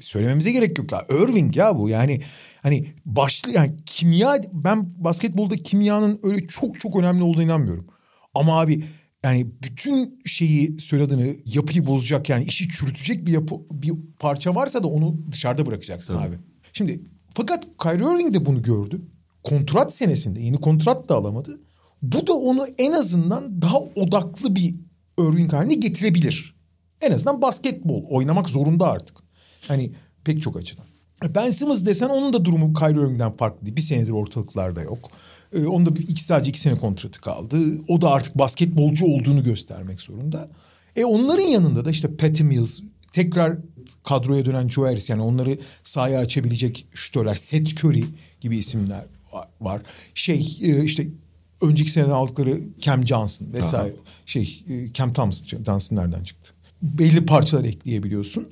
söylememize gerek yok ya. Irving ya bu yani hani başlı yani kimya ben basketbolda kimyanın öyle çok çok önemli olduğuna inanmıyorum. Ama abi yani bütün şeyi söylediğini yapıyı bozacak yani işi çürütecek bir yapı bir parça varsa da onu dışarıda bırakacaksın abi. Şimdi fakat Kyrie Irving de bunu gördü. Kontrat senesinde yeni kontrat da alamadı. Bu da onu en azından daha odaklı bir Irving haline getirebilir. En azından basketbol oynamak zorunda artık. Hani pek çok açıdan. Ben Simmons desen onun da durumu Kyrie Irving'den farklı değil. Bir senedir ortalıklarda yok. Ee, onun da bir, iki, sadece iki sene kontratı kaldı. O da artık basketbolcu olduğunu göstermek zorunda. E onların yanında da işte Patty Mills, tekrar kadroya dönen Joe Harris yani onları sahaya açabilecek şütörler, Seth Curry gibi isimler va- var. Şey e, işte önceki seneden aldıkları Cam Johnson vesaire. Şey e, Cam Thompson, Johnson nereden çıktı? Belli parçalar ekleyebiliyorsun.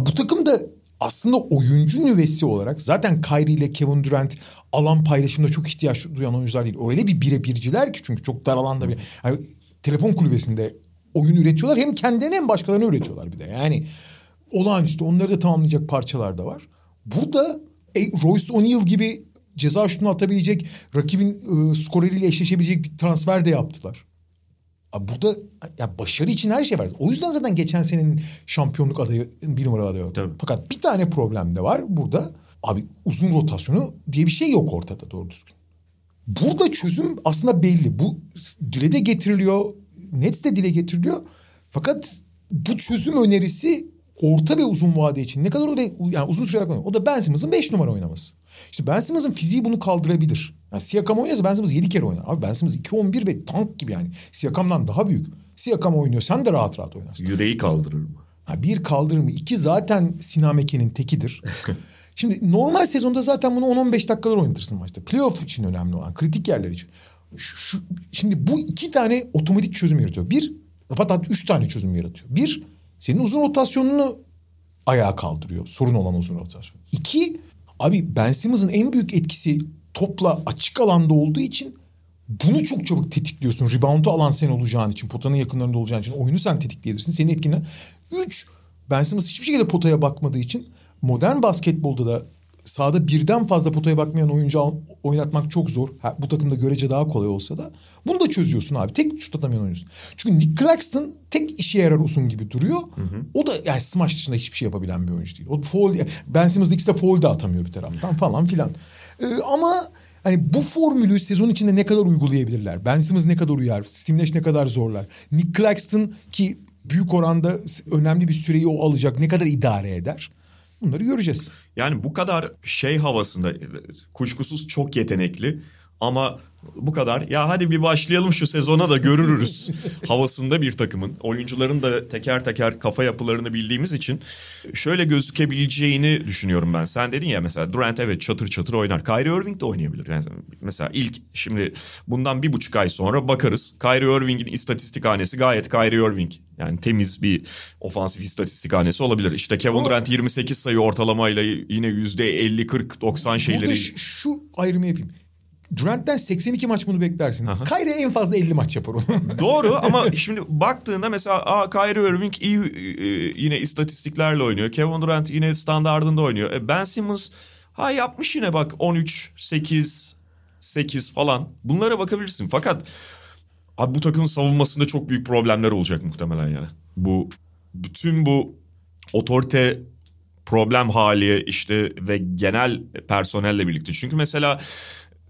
Bu takımda aslında oyuncu nüvesi olarak zaten Kyrie ile Kevin Durant alan paylaşımında çok ihtiyaç duyan oyuncular değil. Öyle bir birebirciler ki çünkü çok dar alanda bir... Yani telefon kulübesinde oyun üretiyorlar. Hem kendilerine hem başkalarına üretiyorlar bir de. Yani olağanüstü onları da tamamlayacak parçalar da var. Burada e, Royce O'Neal gibi ceza şutunu atabilecek, rakibin e, skoreriyle eşleşebilecek bir transfer de yaptılar. Abi burada ya başarı için her şey var. O yüzden zaten geçen senenin şampiyonluk adayı bir numaralı adayı. Tabii. Fakat bir tane problem de var burada. Abi uzun rotasyonu diye bir şey yok ortada doğru düzgün. Burada çözüm aslında belli. Bu dile de getiriliyor. Nets de dile getiriliyor. Fakat bu çözüm önerisi orta ve uzun vade için ne kadar olur ve yani uzun süre kullanıyor. O da Ben Simmons'ın 5 numara oynaması. İşte Ben Simmons'ın fiziği bunu kaldırabilir. Yani Siakam oynasa Ben Simmons 7 kere oynar. Abi Ben Simmons 2-11 ve tank gibi yani. Siakam'dan daha büyük. Siakam oynuyor. Sen de rahat rahat oynarsın. Yüreği kaldırır mı? Ha, bir kaldırır mı? İki zaten Sinan Meke'nin tekidir. Şimdi normal sezonda zaten bunu 10-15 dakikalar oynatırsın maçta. Playoff için önemli olan, kritik yerler için. Şu, şu- şimdi bu iki tane otomatik çözüm yaratıyor. Bir, hatta üç tane çözüm yaratıyor. Bir, senin uzun rotasyonunu ayağa kaldırıyor. Sorun olan uzun rotasyon. İki, abi Ben Simmons'ın en büyük etkisi topla açık alanda olduğu için bunu çok çabuk tetikliyorsun. Rebound'u alan sen olacağın için, potanın yakınlarında olacağın için oyunu sen tetikleyebilirsin. Senin etkinden. Üç, Ben Simmons hiçbir şekilde potaya bakmadığı için modern basketbolda da sahada birden fazla potaya bakmayan oyuncu oynatmak çok zor. Ha, bu takımda görece daha kolay olsa da bunu da çözüyorsun abi. Tek şut atamayan oyuncusun. Çünkü Nick Claxton tek işe yarar uzun gibi duruyor. O da yani smash dışında hiçbir şey yapabilen bir oyuncu değil. O foul, Ben Simmons ikisi de foul de atamıyor bir taraftan falan filan. Ee, ama hani bu formülü sezon içinde ne kadar uygulayabilirler? Ben Simmons ne kadar uyar? Steve Nash ne kadar zorlar? Nick Claxton ki büyük oranda önemli bir süreyi o alacak. Ne kadar idare eder? Bunları göreceğiz. Yani bu kadar şey havasında kuşkusuz çok yetenekli ama bu kadar ya hadi bir başlayalım şu sezona da görürüz havasında bir takımın. Oyuncuların da teker teker kafa yapılarını bildiğimiz için şöyle gözükebileceğini düşünüyorum ben. Sen dedin ya mesela Durant evet çatır çatır oynar. Kyrie Irving de oynayabilir. Yani mesela ilk şimdi bundan bir buçuk ay sonra bakarız. Kyrie Irving'in istatistik hanesi gayet Kyrie Irving. Yani temiz bir ofansif istatistik hanesi olabilir. İşte Kevin Durant 28 sayı ortalamayla yine yüzde 50 40 90 şeyleri Burada şu ayrımı yapayım. Durant'ten 82 maç bunu beklersin. Aha. Kyrie en fazla 50 maç yapar onu. Doğru ama şimdi baktığında mesela aa, Kyrie Irving iyi e, yine istatistiklerle oynuyor. Kevin Durant yine standardında oynuyor. E, ben Simmons ha yapmış yine bak 13 8 8 falan. Bunlara bakabilirsin. Fakat abi bu takımın savunmasında çok büyük problemler olacak muhtemelen ya. Bu bütün bu otorite problem hali işte ve genel personelle birlikte. Çünkü mesela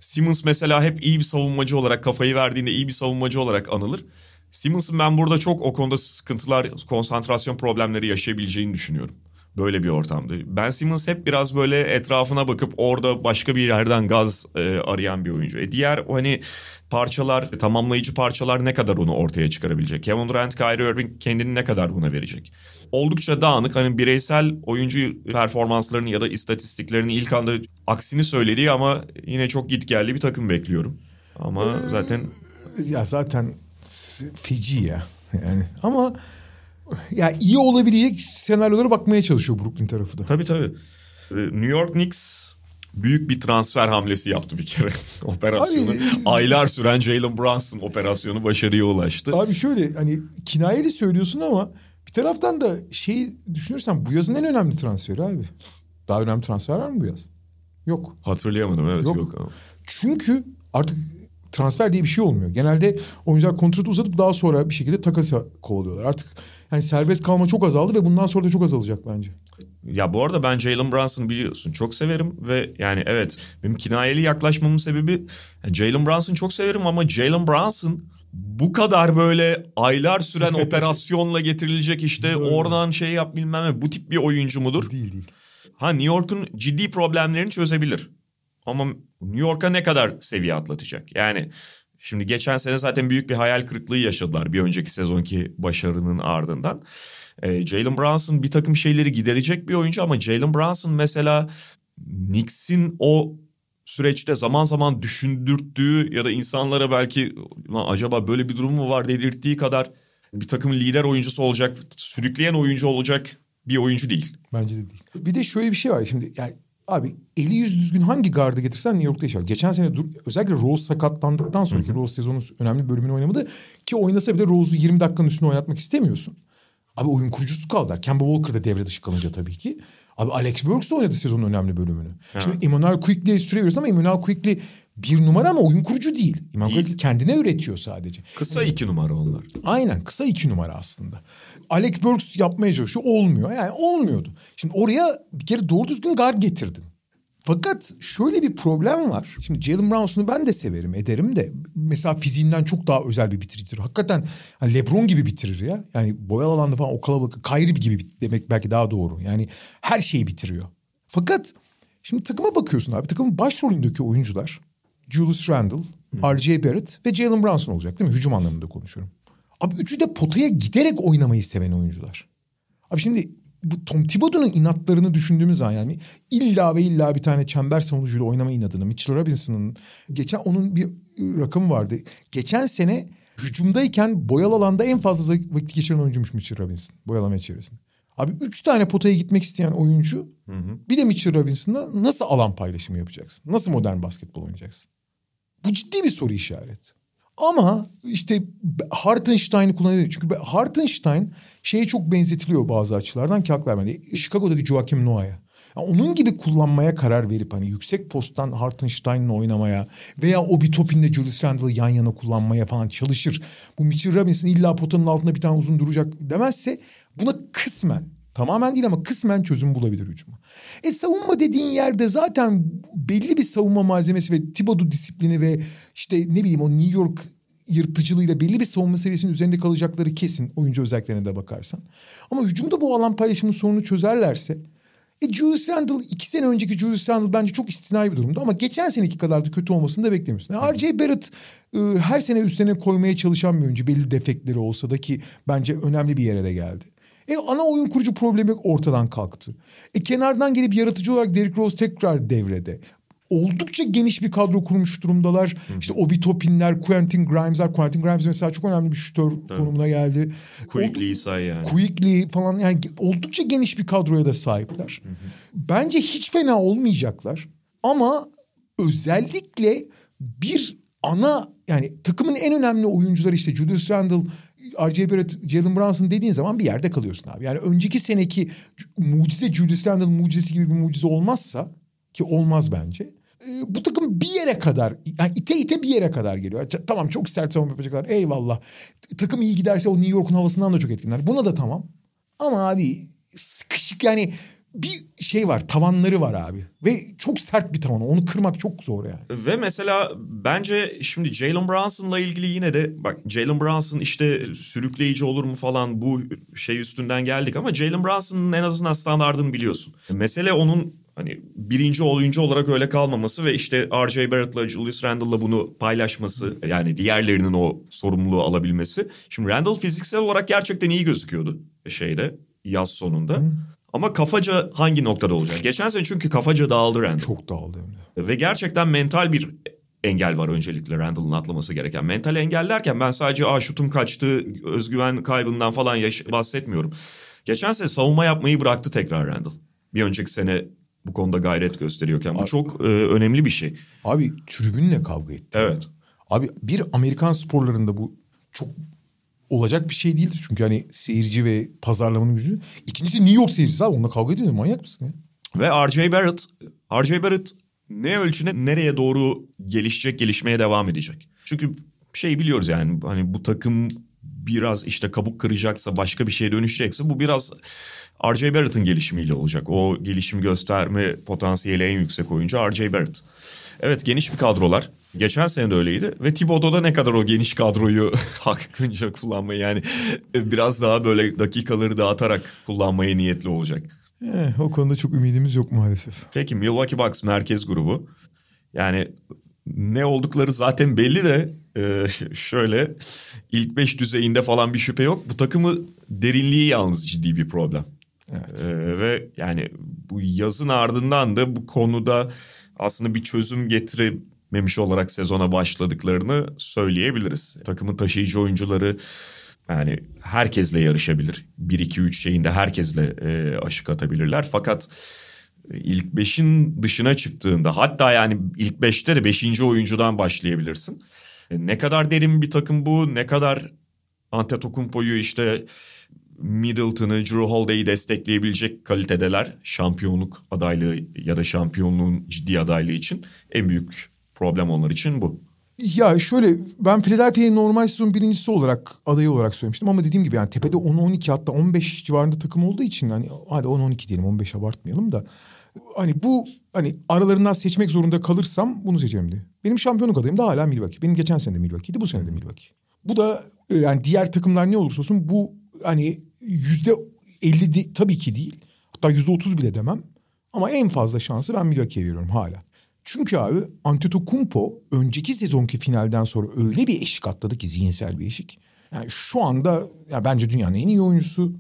Simmons mesela hep iyi bir savunmacı olarak kafayı verdiğinde iyi bir savunmacı olarak anılır. Simmons'ın ben burada çok o konuda sıkıntılar, konsantrasyon problemleri yaşayabileceğini düşünüyorum. Böyle bir ortamda. Ben Simmons hep biraz böyle etrafına bakıp orada başka bir yerden gaz e, arayan bir oyuncu. E diğer hani parçalar, tamamlayıcı parçalar ne kadar onu ortaya çıkarabilecek? Kevin Durant, Kyrie Irving kendini ne kadar buna verecek? Oldukça dağınık. Hani bireysel oyuncu performanslarını ya da istatistiklerini ilk anda aksini söylediği ama yine çok git geldi bir takım bekliyorum. Ama zaten ya zaten feci ya. Yani ama ya iyi olabilecek senaryolara bakmaya çalışıyor Brooklyn tarafı da. Tabii tabii. Ee, New York Knicks büyük bir transfer hamlesi yaptı bir kere. Operasyonu. Abi- Aylar süren Jalen Brunson operasyonu başarıya ulaştı. Abi şöyle hani kinayeli söylüyorsun ama taraftan da şey düşünürsen bu yazın en önemli transferi abi. Daha önemli transfer var mı bu yaz? Yok. Hatırlayamadım evet Yok. yok. ama. Çünkü artık transfer diye bir şey olmuyor. Genelde oyuncular kontratı uzatıp daha sonra bir şekilde takasa kovalıyorlar. Artık yani serbest kalma çok azaldı ve bundan sonra da çok azalacak bence. Ya bu arada ben Jalen Brunson'ı biliyorsun çok severim ve yani evet benim kinayeli yaklaşmamın sebebi yani Jalen Brunson'ı çok severim ama Jalen Brunson bu kadar böyle aylar süren operasyonla getirilecek işte oradan şey yap bilmem ne bu tip bir oyuncu mudur? Değil değil. Ha New York'un ciddi problemlerini çözebilir. Ama New York'a ne kadar seviye atlatacak? Yani şimdi geçen sene zaten büyük bir hayal kırıklığı yaşadılar bir önceki sezonki başarının ardından. Ee, Jalen Brunson bir takım şeyleri giderecek bir oyuncu ama Jalen Brunson mesela Knicks'in o süreçte zaman zaman düşündürttüğü ya da insanlara belki "Lan acaba böyle bir durum mu var dedirttiği kadar bir takımın lider oyuncusu olacak, sürükleyen oyuncu olacak bir oyuncu değil. Bence de değil. Bir de şöyle bir şey var şimdi yani Abi eli yüz düzgün hangi gardı getirsen New York'ta iş var. Geçen sene dur, özellikle Rose sakatlandıktan sonraki Rose sezonun önemli bölümünü oynamadı. Ki oynasa bile Rose'u 20 dakikanın üstüne oynatmak istemiyorsun. Abi oyun kurucusu kaldılar. Kemba Walker da devre dışı kalınca tabii ki. Abi Alex Burks oynadı sezonun önemli bölümünü. Şimdi Emmanuel Quickly'e süre veriyoruz ama Emmanuel Quickly bir numara ama oyun kurucu değil. Emmanuel Quickly kendine üretiyor sadece. Kısa iki numara onlar. Aynen kısa iki numara aslında. Alex Burks yapmaya çalışıyor olmuyor. Yani olmuyordu. Şimdi oraya bir kere doğru düzgün guard getirdin. Fakat şöyle bir problem var. Şimdi Jalen Brownson'u ben de severim ederim de. Mesela fiziğinden çok daha özel bir bitiricidir. Hakikaten hani Lebron gibi bitirir ya. Yani boyalı alanda falan o kalabalık. Kyrie gibi demek belki daha doğru. Yani her şeyi bitiriyor. Fakat şimdi takıma bakıyorsun abi. Takımın başrolündeki oyuncular Julius Randle, R.J. Barrett ve Jalen Brunson olacak değil mi? Hücum anlamında konuşuyorum. Abi üçü de potaya giderek oynamayı seven oyuncular. Abi şimdi bu Tom Thibodeau'nun inatlarını düşündüğümüz zaman yani illa ve illa bir tane çember savunucuyla oynama inadını Mitchell Robinson'ın geçen onun bir rakamı vardı. Geçen sene hücumdayken boyalı alanda en fazla vakit geçiren oyuncuymuş Mitchell Robinson boyalama içerisinde. Abi üç tane potaya gitmek isteyen oyuncu bir de Mitchell Robinson'la nasıl alan paylaşımı yapacaksın? Nasıl modern basketbol oynayacaksın? Bu ciddi bir soru işareti. Ama işte Hartenstein'i kullanabilir. Çünkü Hartenstein şeye çok benzetiliyor bazı açılardan ki haklar. Chicago'daki Joakim Noah'ya. Yani onun gibi kullanmaya karar verip hani yüksek posttan Hartenstein'le oynamaya veya Obi Toppin'le Julius Randle'ı yan yana kullanmaya falan çalışır. Bu Mitchell Robinson illa potanın altında bir tane uzun duracak demezse buna kısmen Tamamen değil ama kısmen çözüm bulabilir hücuma. E savunma dediğin yerde zaten belli bir savunma malzemesi ve Thibodeau disiplini ve işte ne bileyim o New York yırtıcılığıyla belli bir savunma seviyesinin üzerinde kalacakları kesin oyuncu özelliklerine de bakarsan. Ama hücumda bu alan paylaşımı sorunu çözerlerse e Julius Randle iki sene önceki Julius Randle bence çok istinai bir durumda ama geçen seneki kadar da kötü olmasını da beklemiyorsun. Yani R.J. Barrett e, her sene üstüne koymaya çalışan bir oyuncu belli defektleri olsa da ki bence önemli bir yere de geldi. E ana oyun kurucu problemi ortadan kalktı. E kenardan gelip yaratıcı olarak Derrick Rose tekrar devrede. Oldukça geniş bir kadro kurmuş durumdalar. Hı-hı. İşte Obi Toppin'ler, Quentin Grimes'ler. Quentin Grimes mesela çok önemli bir şutör konumuna geldi. Quickly say yani. Quickly falan yani oldukça geniş bir kadroya da sahipler. Hı-hı. Bence hiç fena olmayacaklar. Ama özellikle bir ana yani takımın en önemli oyuncuları işte Julius Randle, R.J. Barrett, Jalen Brunson dediğin zaman bir yerde kalıyorsun abi. Yani önceki seneki mucize Julius Randle mucizesi gibi bir mucize olmazsa ki olmaz bence. E, bu takım bir yere kadar yani ite ite bir yere kadar geliyor. Tamam çok sert savunma yapacaklar eyvallah. Takım iyi giderse o New York'un havasından da çok etkilenir. Buna da tamam. Ama abi sıkışık yani bir şey var tavanları var abi ve çok sert bir tavan onu kırmak çok zor yani. Ve mesela bence şimdi Jalen Brunson'la ilgili yine de bak Jalen Brunson işte sürükleyici olur mu falan bu şey üstünden geldik ama Jalen Brunson'ın en azından standartını biliyorsun. Mesele onun hani birinci oyuncu olarak öyle kalmaması ve işte R.J. Barrett'la Julius Randle'la bunu paylaşması yani diğerlerinin o sorumluluğu alabilmesi. Şimdi Randle fiziksel olarak gerçekten iyi gözüküyordu şeyde yaz sonunda. Hmm. Ama kafaca hangi noktada olacak? Geçen sene çünkü kafaca dağıldı Randall. Çok dağıldı hem de. Ve gerçekten mental bir engel var öncelikle Randall'ın atlaması gereken. Mental engel derken ben sadece Aa, şutum kaçtı, özgüven kaybından falan yaş- bahsetmiyorum. Geçen sene savunma yapmayı bıraktı tekrar Randall. Bir önceki sene bu konuda gayret gösteriyorken. Bu abi, çok e, önemli bir şey. Abi tribünle kavga etti. Evet. Abi bir Amerikan sporlarında bu çok olacak bir şey değildir. Çünkü hani seyirci ve pazarlamanın gücü. İkincisi New York seyircisi abi onunla kavga ediyor. Manyak mısın ya? Ve R.J. Barrett, R.J. Barrett ne ölçüne nereye doğru gelişecek, gelişmeye devam edecek. Çünkü şey biliyoruz yani hani bu takım biraz işte kabuk kıracaksa başka bir şeye dönüşecekse bu biraz R.J. Barrett'ın gelişimiyle olacak. O gelişim gösterme potansiyeli en yüksek oyuncu R.J. Barrett. Evet geniş bir kadrolar. Geçen sene de öyleydi ve Thibodeau da ne kadar o geniş kadroyu hakkınca kullanmayı yani biraz daha böyle dakikaları dağıtarak kullanmaya niyetli olacak. Eh, o konuda çok ümidimiz yok maalesef. Peki Milwaukee Bucks merkez grubu. Yani ne oldukları zaten belli de e, şöyle ilk beş düzeyinde falan bir şüphe yok. Bu takımı derinliği yalnız ciddi bir problem. Evet. E, ve yani bu yazın ardından da bu konuda aslında bir çözüm getirememiş olarak sezona başladıklarını söyleyebiliriz. Takımın taşıyıcı oyuncuları yani herkesle yarışabilir. 1-2-3 şeyinde herkesle e, aşık atabilirler. Fakat ilk beşin dışına çıktığında hatta yani ilk beşte de beşinci oyuncudan başlayabilirsin. E, ne kadar derin bir takım bu ne kadar Antetokounmpo'yu işte Middleton'ı, Drew Holiday'i destekleyebilecek kalitedeler şampiyonluk adaylığı ya da şampiyonluğun ciddi adaylığı için en büyük problem onlar için bu. Ya şöyle ben Philadelphia'yı normal sezon birincisi olarak adayı olarak söylemiştim ama dediğim gibi yani tepede 10-12 hatta 15 civarında takım olduğu için hani hadi 10-12 diyelim 15 abartmayalım da hani bu hani aralarından seçmek zorunda kalırsam bunu seçerim diye. Benim şampiyonluk adayım da hala Milwaukee. Benim geçen sene de Milwaukee'ydi bu sene de Milwaukee. Bu da e, yani diğer takımlar ne olursa olsun bu hani yüzde 50 de, tabii ki değil. Hatta yüzde 30 bile demem. Ama en fazla şansı ben Milwaukee'ye veriyorum hala. Çünkü abi Antetokounmpo önceki sezonki finalden sonra öyle bir eşik atladı ki zihinsel bir eşik. Yani şu anda ya bence dünyanın en iyi oyuncusu,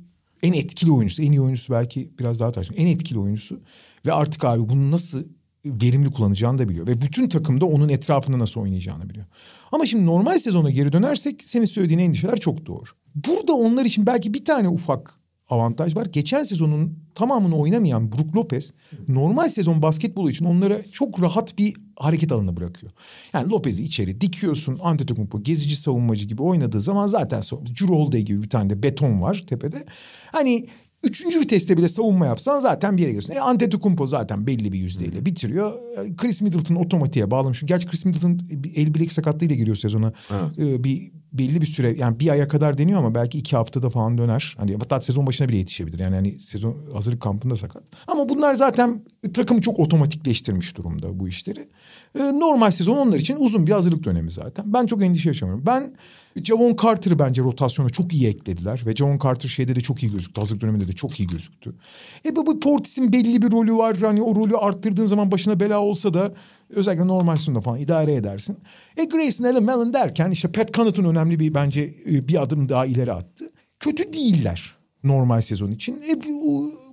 en etkili oyuncusu, en iyi oyuncusu belki biraz daha tartışmalı. En etkili oyuncusu ve artık abi bunu nasıl verimli kullanacağını da biliyor. Ve bütün takımda onun etrafında nasıl oynayacağını biliyor. Ama şimdi normal sezona geri dönersek senin söylediğin endişeler çok doğru. Burada onlar için belki bir tane ufak avantaj var. Geçen sezonun tamamını oynamayan Brook Lopez normal sezon basketbolu için onlara çok rahat bir hareket alanı bırakıyor. Yani Lopez'i içeri dikiyorsun. Antetokounmpo gezici savunmacı gibi oynadığı zaman zaten Drew Holiday gibi bir tane de beton var tepede. Hani Üçüncü viteste bile savunma yapsan zaten bir yere geliyorsun. E, Antetokounmpo zaten belli bir yüzdeyle bitiriyor. E, Chris Middleton otomatiğe bağlamış. Gerçi Chris Middleton el bilek sakatlığıyla giriyor sezona. Evet. E, bir belli bir süre yani bir aya kadar deniyor ama belki iki haftada falan döner. Hani hatta sezon başına bile yetişebilir. Yani hani sezon hazırlık kampında sakat. Ama bunlar zaten takım çok otomatikleştirmiş durumda bu işleri. Ee, normal sezon onlar için uzun bir hazırlık dönemi zaten. Ben çok endişe yaşamıyorum. Ben Javon Carter'ı bence rotasyona çok iyi eklediler. Ve Javon Carter şeyde de çok iyi gözüktü. Hazırlık döneminde de çok iyi gözüktü. E bu Portis'in belli bir rolü var. Hani o rolü arttırdığın zaman başına bela olsa da özellikle normal sezonda falan idare edersin. E Grayson Allen Mellon derken işte Pat Connaughton önemli bir bence e, bir adım daha ileri attı. Kötü değiller normal sezon için. E,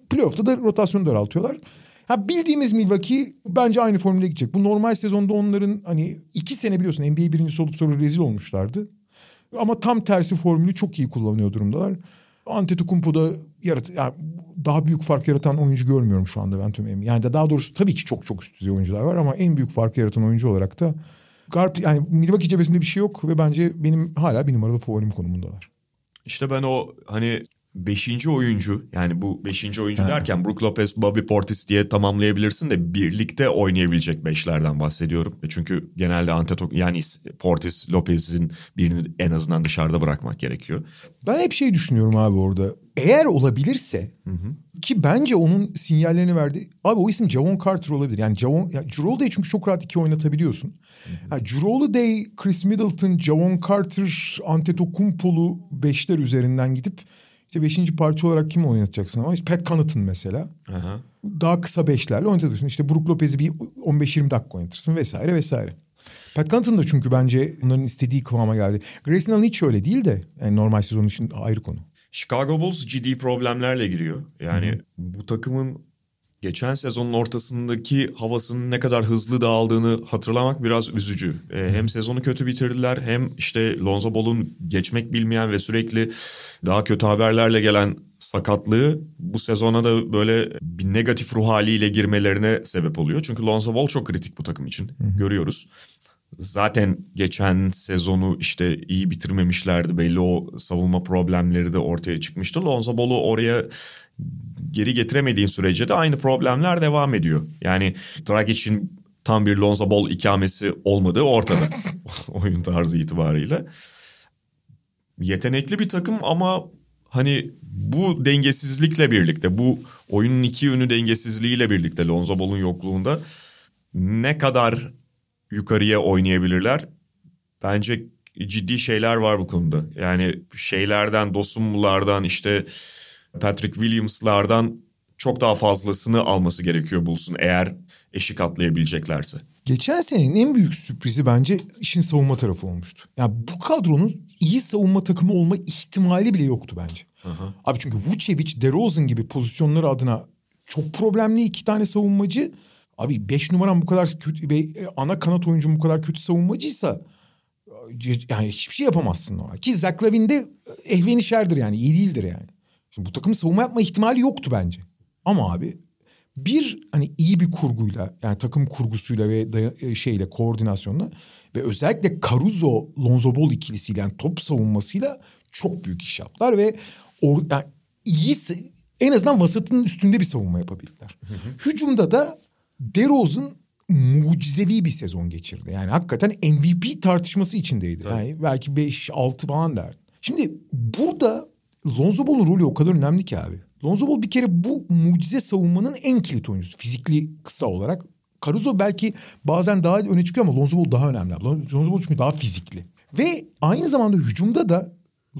playoff'ta da rotasyonu daraltıyorlar. Ha bildiğimiz Milwaukee bence aynı formüle gidecek. Bu normal sezonda onların hani iki sene biliyorsun NBA birincisi olup sonra rezil olmuşlardı. Ama tam tersi formülü çok iyi kullanıyor durumdalar. Antetokounmpo'da yarat yani daha büyük fark yaratan oyuncu görmüyorum şu anda ben tüm Yani de daha doğrusu tabii ki çok çok üst düzey oyuncular var ama en büyük fark yaratan oyuncu olarak da Garp yani Milwaukee cebesinde bir şey yok ve bence benim hala bir numaralı favorim konumundalar. İşte ben o hani beşinci oyuncu yani bu beşinci oyuncu ha. derken Brook Lopez, Bobby Portis diye tamamlayabilirsin de birlikte oynayabilecek beşlerden bahsediyorum. E çünkü genelde Antetokounmpo yani Portis, Lopez'in birini en azından dışarıda bırakmak gerekiyor. Ben hep şey düşünüyorum abi orada. Eğer olabilirse hı hı. ki bence onun sinyallerini verdi. Abi o isim Javon Carter olabilir. Yani Javon yani Drew çünkü çok rahat iki oynatabiliyorsun. Hı hı. Yani Drew Day, Chris Middleton, Javon Carter, Antetokounmpo'lu beşler üzerinden gidip işte beşinci parça olarak kim oynatacaksın ama işte Pat Connaughton mesela. Aha. Daha kısa beşlerle oynatırsın. İşte Brook Lopez'i bir 15-20 dakika oynatırsın vesaire vesaire. Pat Connaughton da çünkü bence onların istediği kıvama geldi. Grayson Allen hiç öyle değil de yani normal sezon için ayrı konu. Chicago Bulls ciddi problemlerle giriyor. Yani Hı-hı. bu takımın geçen sezonun ortasındaki havasının ne kadar hızlı dağıldığını hatırlamak biraz üzücü. Ee, hem sezonu kötü bitirdiler hem işte Lonzo Ball'un geçmek bilmeyen ve sürekli daha kötü haberlerle gelen sakatlığı bu sezona da böyle bir negatif ruh haliyle girmelerine sebep oluyor. Çünkü Lonzo Ball çok kritik bu takım için. Hı hı. Görüyoruz. Zaten geçen sezonu işte iyi bitirmemişlerdi. Belli o savunma problemleri de ortaya çıkmıştı. Lonzo Ball'u oraya geri getiremediğin sürece de aynı problemler devam ediyor. Yani Dragic'in tam bir Lonzo Ball ikamesi olmadığı ortada oyun tarzı itibariyle. Yetenekli bir takım ama hani bu dengesizlikle birlikte bu oyunun iki yönü dengesizliğiyle birlikte Lonzo Ball'un yokluğunda ne kadar yukarıya oynayabilirler? Bence ciddi şeyler var bu konuda. Yani şeylerden, Dosumlulardan işte Patrick Williams'lardan çok daha fazlasını alması gerekiyor Bulls'un eğer eşik atlayabileceklerse. Geçen senenin en büyük sürprizi bence işin savunma tarafı olmuştu. Yani bu kadronun iyi savunma takımı olma ihtimali bile yoktu bence. Aha. Abi çünkü Vucevic, DeRozan gibi pozisyonları adına çok problemli iki tane savunmacı. Abi beş numaram bu kadar kötü ve ana kanat oyuncum bu kadar kötü savunmacıysa yani hiçbir şey yapamazsın ona. Ki Zach Lavin de ehvenişerdir yani iyi değildir yani. Şimdi bu takım savunma yapma ihtimali yoktu bence. Ama abi bir hani iyi bir kurguyla yani takım kurgusuyla ve daya- e, şeyle koordinasyonla ve özellikle Caruso Lonzo Ball ikilisiyle yani top savunmasıyla çok büyük iş yaptılar ve or, yani iyi en azından vasatın üstünde bir savunma yapabildiler. Hücumda da DeRozan mucizevi bir sezon geçirdi. Yani hakikaten MVP tartışması içindeydi. Yani belki 5-6 falan derdi. Şimdi burada Lonzo Ball'un rolü o kadar önemli ki abi. Lonzo Ball bir kere bu mucize savunmanın en kilit oyuncusu. Fizikli kısa olarak. Caruso belki bazen daha öne çıkıyor ama Lonzo Ball daha önemli. Lonzo Ball çünkü daha fizikli. Ve aynı zamanda hücumda da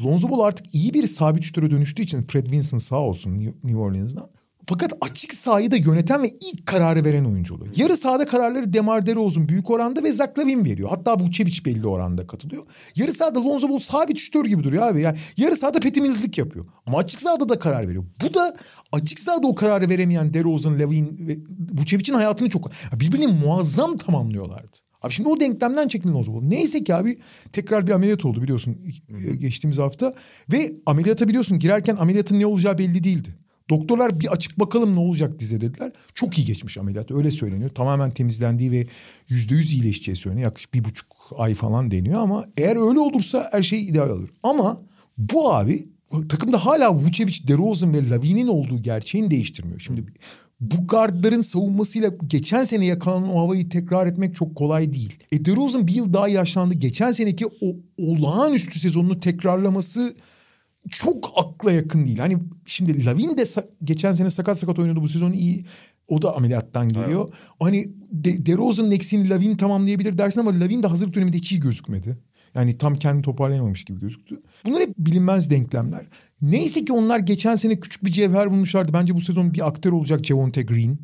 Lonzo Ball artık iyi bir sabit şutöre dönüştüğü için Fred Vinson sağ olsun New Orleans'dan. Fakat açık sahayı da yöneten ve ilk kararı veren oyuncu oluyor. Yarı sahada kararları Demar DeRozan büyük oranda ve Zach Lavin veriyor. Hatta Vucevic belli oranda katılıyor. Yarı sahada Lonzo Ball sabit şütör gibi duruyor abi. Yani yarı sahada petimizlik yapıyor. Ama açık sahada da karar veriyor. Bu da açık sahada o kararı veremeyen DeRozan, Lavin ve Vucevic'in hayatını çok... Birbirini muazzam tamamlıyorlardı. Abi şimdi o denklemden çekildi Lonzo Ball. Neyse ki abi tekrar bir ameliyat oldu biliyorsun e, geçtiğimiz hafta. Ve ameliyata biliyorsun girerken ameliyatın ne olacağı belli değildi. Doktorlar bir açık bakalım ne olacak dize dediler. Çok iyi geçmiş ameliyat öyle söyleniyor. Tamamen temizlendiği ve yüzde yüz iyileşeceği söyleniyor. Yaklaşık bir buçuk ay falan deniyor ama eğer öyle olursa her şey ideal olur. Ama bu abi takımda hala Vucevic, DeRozan ve Lavin'in olduğu gerçeğini değiştirmiyor. Şimdi bu gardların savunmasıyla geçen sene yakalanan o havayı tekrar etmek çok kolay değil. E DeRozan bir yıl daha yaşlandı. Geçen seneki o olağanüstü sezonunu tekrarlaması çok akla yakın değil. Hani şimdi Lavin de geçen sene sakat sakat oynadı bu sezon iyi. O da ameliyattan geliyor. Hani De- DeRozan'ın eksiğini Lavin tamamlayabilir dersin ama Lavin de hazırlık döneminde hiç iyi gözükmedi. Yani tam kendini toparlayamamış gibi gözüktü. Bunlar hep bilinmez denklemler. Neyse ki onlar geçen sene küçük bir cevher bulmuşlardı. Bence bu sezon bir aktör olacak Javonte Green.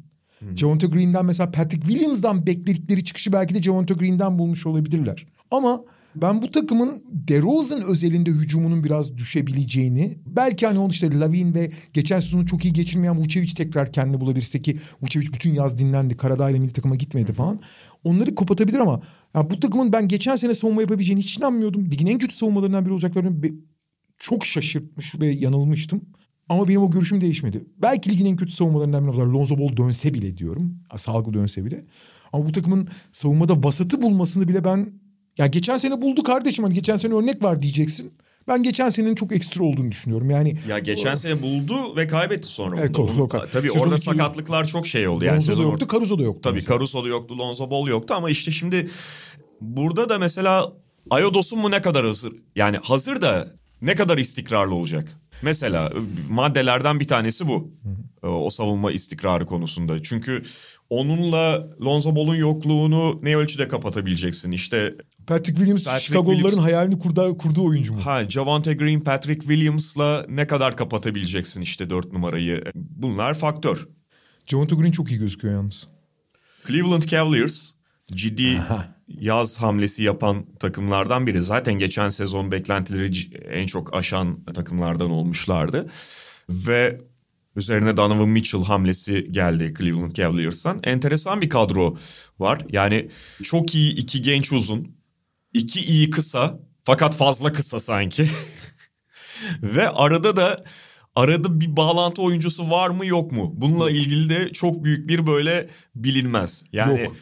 Javonte Green'den mesela Patrick Williams'dan bekledikleri çıkışı belki de Javonte Green'den bulmuş olabilirler. Ama ben bu takımın DeRozan özelinde hücumunun biraz düşebileceğini belki hani onun işte Lavin ve geçen sezonu çok iyi geçirmeyen Vucevic tekrar kendini bulabilirse ki Vucevic bütün yaz dinlendi. Karadağ ile milli takıma gitmedi falan. Onları kapatabilir ama ya bu takımın ben geçen sene savunma yapabileceğini hiç inanmıyordum. Ligin en kötü savunmalarından biri olacaklarını çok şaşırtmış ve yanılmıştım. Ama benim o görüşüm değişmedi. Belki ligin en kötü savunmalarından biri olacak. Lonzo Ball dönse bile diyorum. Salgı dönse bile. Ama bu takımın savunmada vasatı bulmasını bile ben... Ya geçen sene buldu kardeşim. Hani geçen sene örnek var diyeceksin. Ben geçen senenin çok ekstra olduğunu düşünüyorum. Yani Ya geçen sene buldu ve kaybetti sonra. Evet, Onu- çok- Tabii Sezon orada sakatlıklar çok şey oldu. Yani Lonzo da yoktu, Caruso da yoktu. Tabii mesela. Caruso'da yoktu, Lonzo Ball yoktu ama işte şimdi burada da mesela Ayodos'un mu ne kadar hazır? Yani hazır da ne kadar istikrarlı olacak? Mesela maddelerden bir tanesi bu. Ee, O savunma istikrarı konusunda. Çünkü onunla Lonzo Ball'un yokluğunu ne ölçüde kapatabileceksin? İşte Patrick Williams Patrick Chicago'luların Williams- hayalini kurduğu, kurduğu oyuncu mu? Ha Javante Green, Patrick Williams'la ne kadar kapatabileceksin işte dört numarayı? Bunlar faktör. Javonte Green çok iyi gözüküyor yalnız. Cleveland Cavaliers ciddi yaz hamlesi yapan takımlardan biri. Zaten geçen sezon beklentileri en çok aşan takımlardan olmuşlardı. Ve üzerine Donovan Mitchell hamlesi geldi Cleveland Cavaliers'tan. Enteresan bir kadro var. Yani çok iyi iki genç uzun, iki iyi kısa fakat fazla kısa sanki. Ve arada da arada bir bağlantı oyuncusu var mı yok mu? Bununla ilgili de çok büyük bir böyle bilinmez. Yani Yok.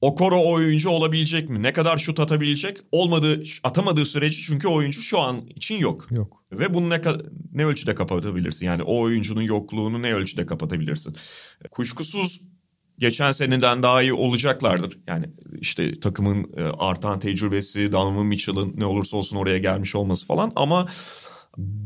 Okoro oyuncu olabilecek mi? Ne kadar şut atabilecek? Olmadığı, atamadığı sürece çünkü oyuncu şu an için yok. Yok. Ve bunu ne, ne ölçüde kapatabilirsin? Yani o oyuncunun yokluğunu ne ölçüde kapatabilirsin? Kuşkusuz geçen seneden daha iyi olacaklardır. Yani işte takımın e, artan tecrübesi, Donovan Mitchell'ın ne olursa olsun oraya gelmiş olması falan. Ama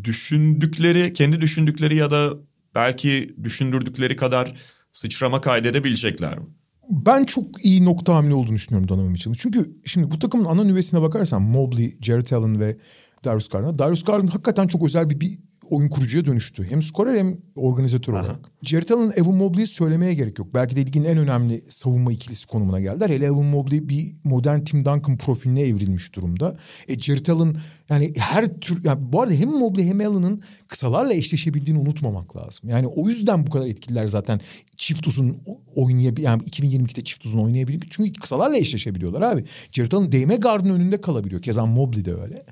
düşündükleri, kendi düşündükleri ya da belki düşündürdükleri kadar sıçrama kaydedebilecekler mi? Ben çok iyi nokta hamle olduğunu düşünüyorum Donovan Mitchell'ın. Çünkü şimdi bu takımın ana nüvesine bakarsan Mobley, Jarrett Allen ve Darius Garland. Darius Garland hakikaten çok özel bir, bir oyun kurucuya dönüştü. Hem skorer hem organizatör olarak. Jarrett Allen, Evan Mobley'i söylemeye gerek yok. Belki de ligin en önemli savunma ikilisi konumuna geldiler. Hele Evan Mobley bir modern Tim Duncan profiline evrilmiş durumda. E Jarrett Allen yani her tür... Yani bu arada hem Mobley hem Allen'ın kısalarla eşleşebildiğini unutmamak lazım. Yani o yüzden bu kadar etkililer zaten çift uzun oynayabilir. Yani 2022'de çift uzun oynayabilir. Çünkü kısalarla eşleşebiliyorlar abi. Jarrett Allen değme gardın önünde kalabiliyor. Keza Mobley de öyle.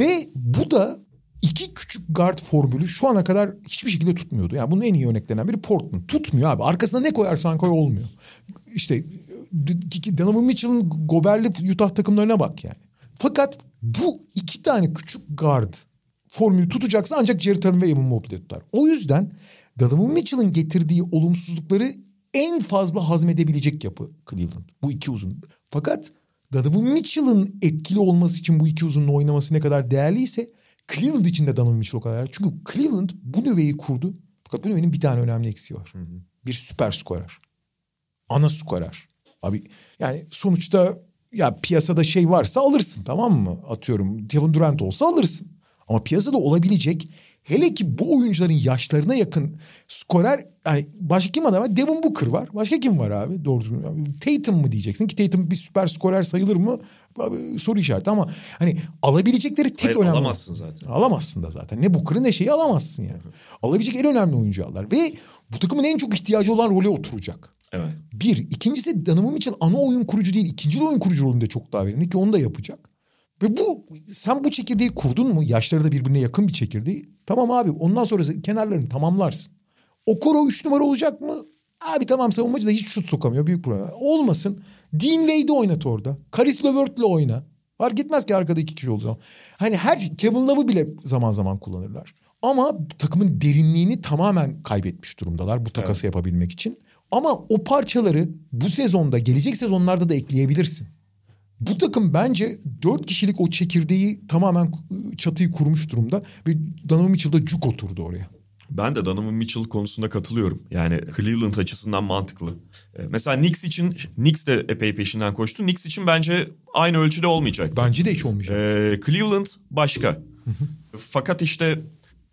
Ve bu da iki küçük guard formülü şu ana kadar hiçbir şekilde tutmuyordu. Yani bunun en iyi örneklerinden biri Portland. Tutmuyor abi. Arkasına ne koyarsan koy olmuyor. İşte Donovan Mitchell'ın Gober'li Utah takımlarına bak yani. Fakat bu iki tane küçük guard formülü tutacaksa ancak Jared Allen ve Evan Mobley tutar. O yüzden Donovan Mitchell'ın getirdiği olumsuzlukları en fazla hazmedebilecek yapı Cleveland. Bu iki uzun. Fakat Donovan Mitchell'ın etkili olması için bu iki uzunun oynaması ne kadar değerliyse Cleveland için de Donovan o kadar. Çünkü Cleveland bu nüveyi kurdu. Fakat bu nüvenin bir tane önemli eksiği var. Bir süper skorer. Ana skorer. Abi yani sonuçta ya piyasada şey varsa alırsın tamam mı? Atıyorum Kevin Durant olsa alırsın. Ama piyasada olabilecek hele ki bu oyuncuların yaşlarına yakın skorer yani başka kim var? ama Devin Booker var. Başka kim var abi? Doğru düzgün. Tatum mu diyeceksin ki Tatum bir süper skorer sayılır mı? Abi, soru işareti ama hani alabilecekleri tek Hayır, önemli. alamazsın zaten. Alamazsın da zaten. Ne Booker'ı ne şeyi alamazsın yani. Alabilecek en önemli oyuncu alırlar. Ve bu takımın en çok ihtiyacı olan role oturacak. Evet. Bir. ikincisi Donovan Mitchell ana oyun kurucu değil. ikinci oyun kurucu rolünde çok daha verimli ki onu da yapacak. Ve bu sen bu çekirdeği kurdun mu? Yaşları da birbirine yakın bir çekirdeği. Tamam abi ondan sonrası kenarlarını tamamlarsın. Okoro üç numara olacak mı? Abi tamam savunmacı da hiç şut sokamıyor. Büyük problem. Olmasın. Dean Wade'i oynat orada. Karis LeVert'le oyna. Fark etmez ki arkada iki kişi olduğu zaman. Hani her Kevin Love'ı bile zaman zaman kullanırlar. Ama takımın derinliğini tamamen kaybetmiş durumdalar bu takası yapabilmek için. Ama o parçaları bu sezonda gelecek sezonlarda da ekleyebilirsin. Bu takım bence dört kişilik o çekirdeği tamamen çatıyı kurmuş durumda. Ve Donovan Mitchell da cuk oturdu oraya. Ben de Donovan Mitchell konusunda katılıyorum. Yani Cleveland açısından mantıklı. Ee, Mesela Knicks için, Knicks de epey peşinden koştu. Knicks için bence aynı ölçüde olmayacak. Bence de hiç olmayacak. Ee, Cleveland başka. Fakat işte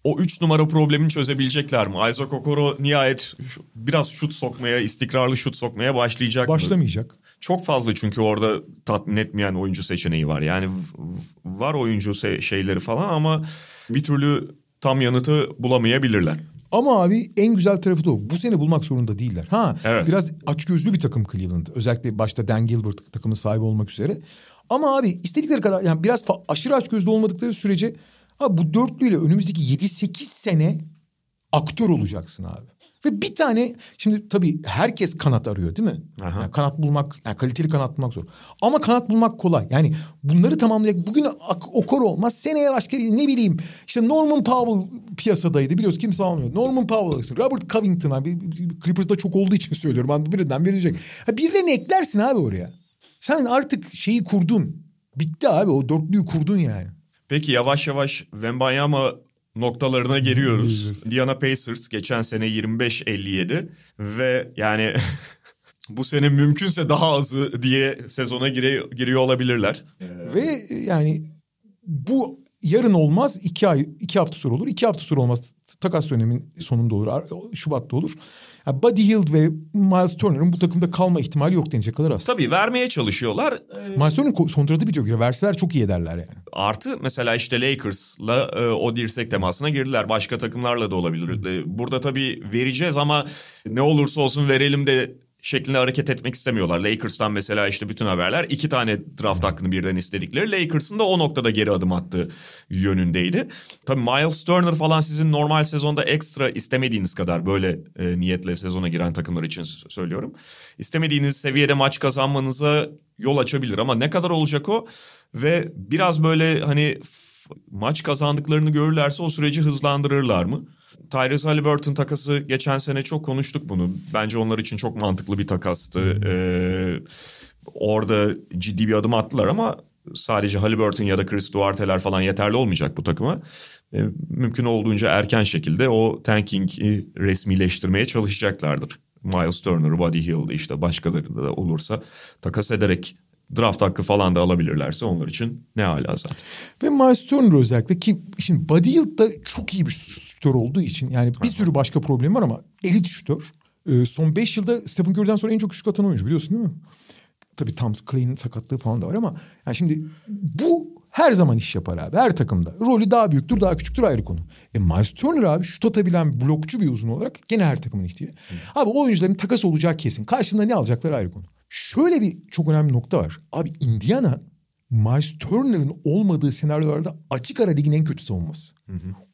o üç numara problemini çözebilecekler mi? Isaac Okoro nihayet biraz şut sokmaya, istikrarlı şut sokmaya başlayacak mı? Başlamayacak. Çok fazla çünkü orada tatmin etmeyen oyuncu seçeneği var. Yani var oyuncu se- şeyleri falan ama bir türlü tam yanıtı bulamayabilirler. Ama abi en güzel tarafı da o. Bu sene bulmak zorunda değiller. Ha Evet. biraz açgözlü bir takım Cleveland. Özellikle başta Dan Gilbert takımın sahibi olmak üzere. Ama abi istedikleri kadar yani biraz aşırı açgözlü olmadıkları sürece abi bu dörtlüyle önümüzdeki 7-8 sene aktör olacaksın abi. Ve bir tane şimdi tabii herkes kanat arıyor değil mi? Aha. Yani kanat bulmak, yani kaliteli kanat bulmak zor. Ama kanat bulmak kolay. Yani bunları tamamlayacak. Bugün Okor olmaz. Seneye başka ne bileyim işte Norman Powell piyasadaydı biliyoruz kimse almıyor. Norman Powell alırsın. Robert Covington abi. Clippers'da çok olduğu için söylüyorum. Abi birinden verecek. Ha, birilerini eklersin abi oraya. Sen artık şeyi kurdun. Bitti abi o dörtlüyü kurdun yani. Peki yavaş yavaş Wembanyama noktalarına geliyoruz. Indiana Pacers geçen sene 25-57 ve yani bu sene mümkünse daha azı diye sezona gire, giriyor olabilirler. Ve e, yani bu yarın olmaz iki ay iki hafta sonra olur. iki hafta sonra olmaz. Takas dönemin sonunda olur. Şubat'ta olur. Yani Buddy Hield ve Miles Turner'ın bu takımda kalma ihtimali yok denecek kadar az. Tabii vermeye çalışıyorlar. Ee, Miles Turner'ın ko- kontratı bitiyor. Verseler çok iyi ederler yani. Artı mesela işte Lakers'la e, o dirsek temasına girdiler. Başka takımlarla da olabilir. E, Burada tabii vereceğiz ama ne olursa olsun verelim de şeklinde hareket etmek istemiyorlar. Lakers'tan mesela işte bütün haberler iki tane draft hakkını birden istedikleri. Lakers'ın da o noktada geri adım attığı yönündeydi. Tabii Miles Turner falan sizin normal sezonda ekstra istemediğiniz kadar böyle e, niyetle sezona giren takımlar için söylüyorum. İstemediğiniz seviyede maç kazanmanıza yol açabilir ama ne kadar olacak o? Ve biraz böyle hani maç kazandıklarını görürlerse o süreci hızlandırırlar mı? Tyrese Halliburton takası geçen sene çok konuştuk bunu. Bence onlar için çok mantıklı bir takastı. Ee, orada ciddi bir adım attılar ama sadece Halliburton ya da Chris Duarte'ler falan yeterli olmayacak bu takıma. Ee, mümkün olduğunca erken şekilde o tanking'i resmileştirmeye çalışacaklardır. Miles Turner, Buddy Hield işte başkaları da olursa takas ederek draft hakkı falan da alabilirlerse onlar için ne hala zaten. Ve Miles Turner özellikle ki şimdi Buddy Hield da çok iyi bir şutör olduğu için yani bir sürü başka problem var ama elit şutör. Ee, son 5 yılda Stephen Curry'den sonra en çok şut atan oyuncu biliyorsun değil mi? Tabii Thomas Clay'in sakatlığı falan da var ama yani şimdi bu her zaman iş yapar abi her takımda. Rolü daha büyüktür daha küçüktür ayrı konu. E Miles Turner abi şut atabilen blokçu bir uzun olarak gene her takımın ihtiyacı. Abi o oyuncuların takas olacağı kesin. Karşılığında ne alacaklar ayrı konu. Şöyle bir çok önemli nokta var. Abi Indiana Miles Turner'ın olmadığı senaryolarda açık ara ligin en kötü savunması.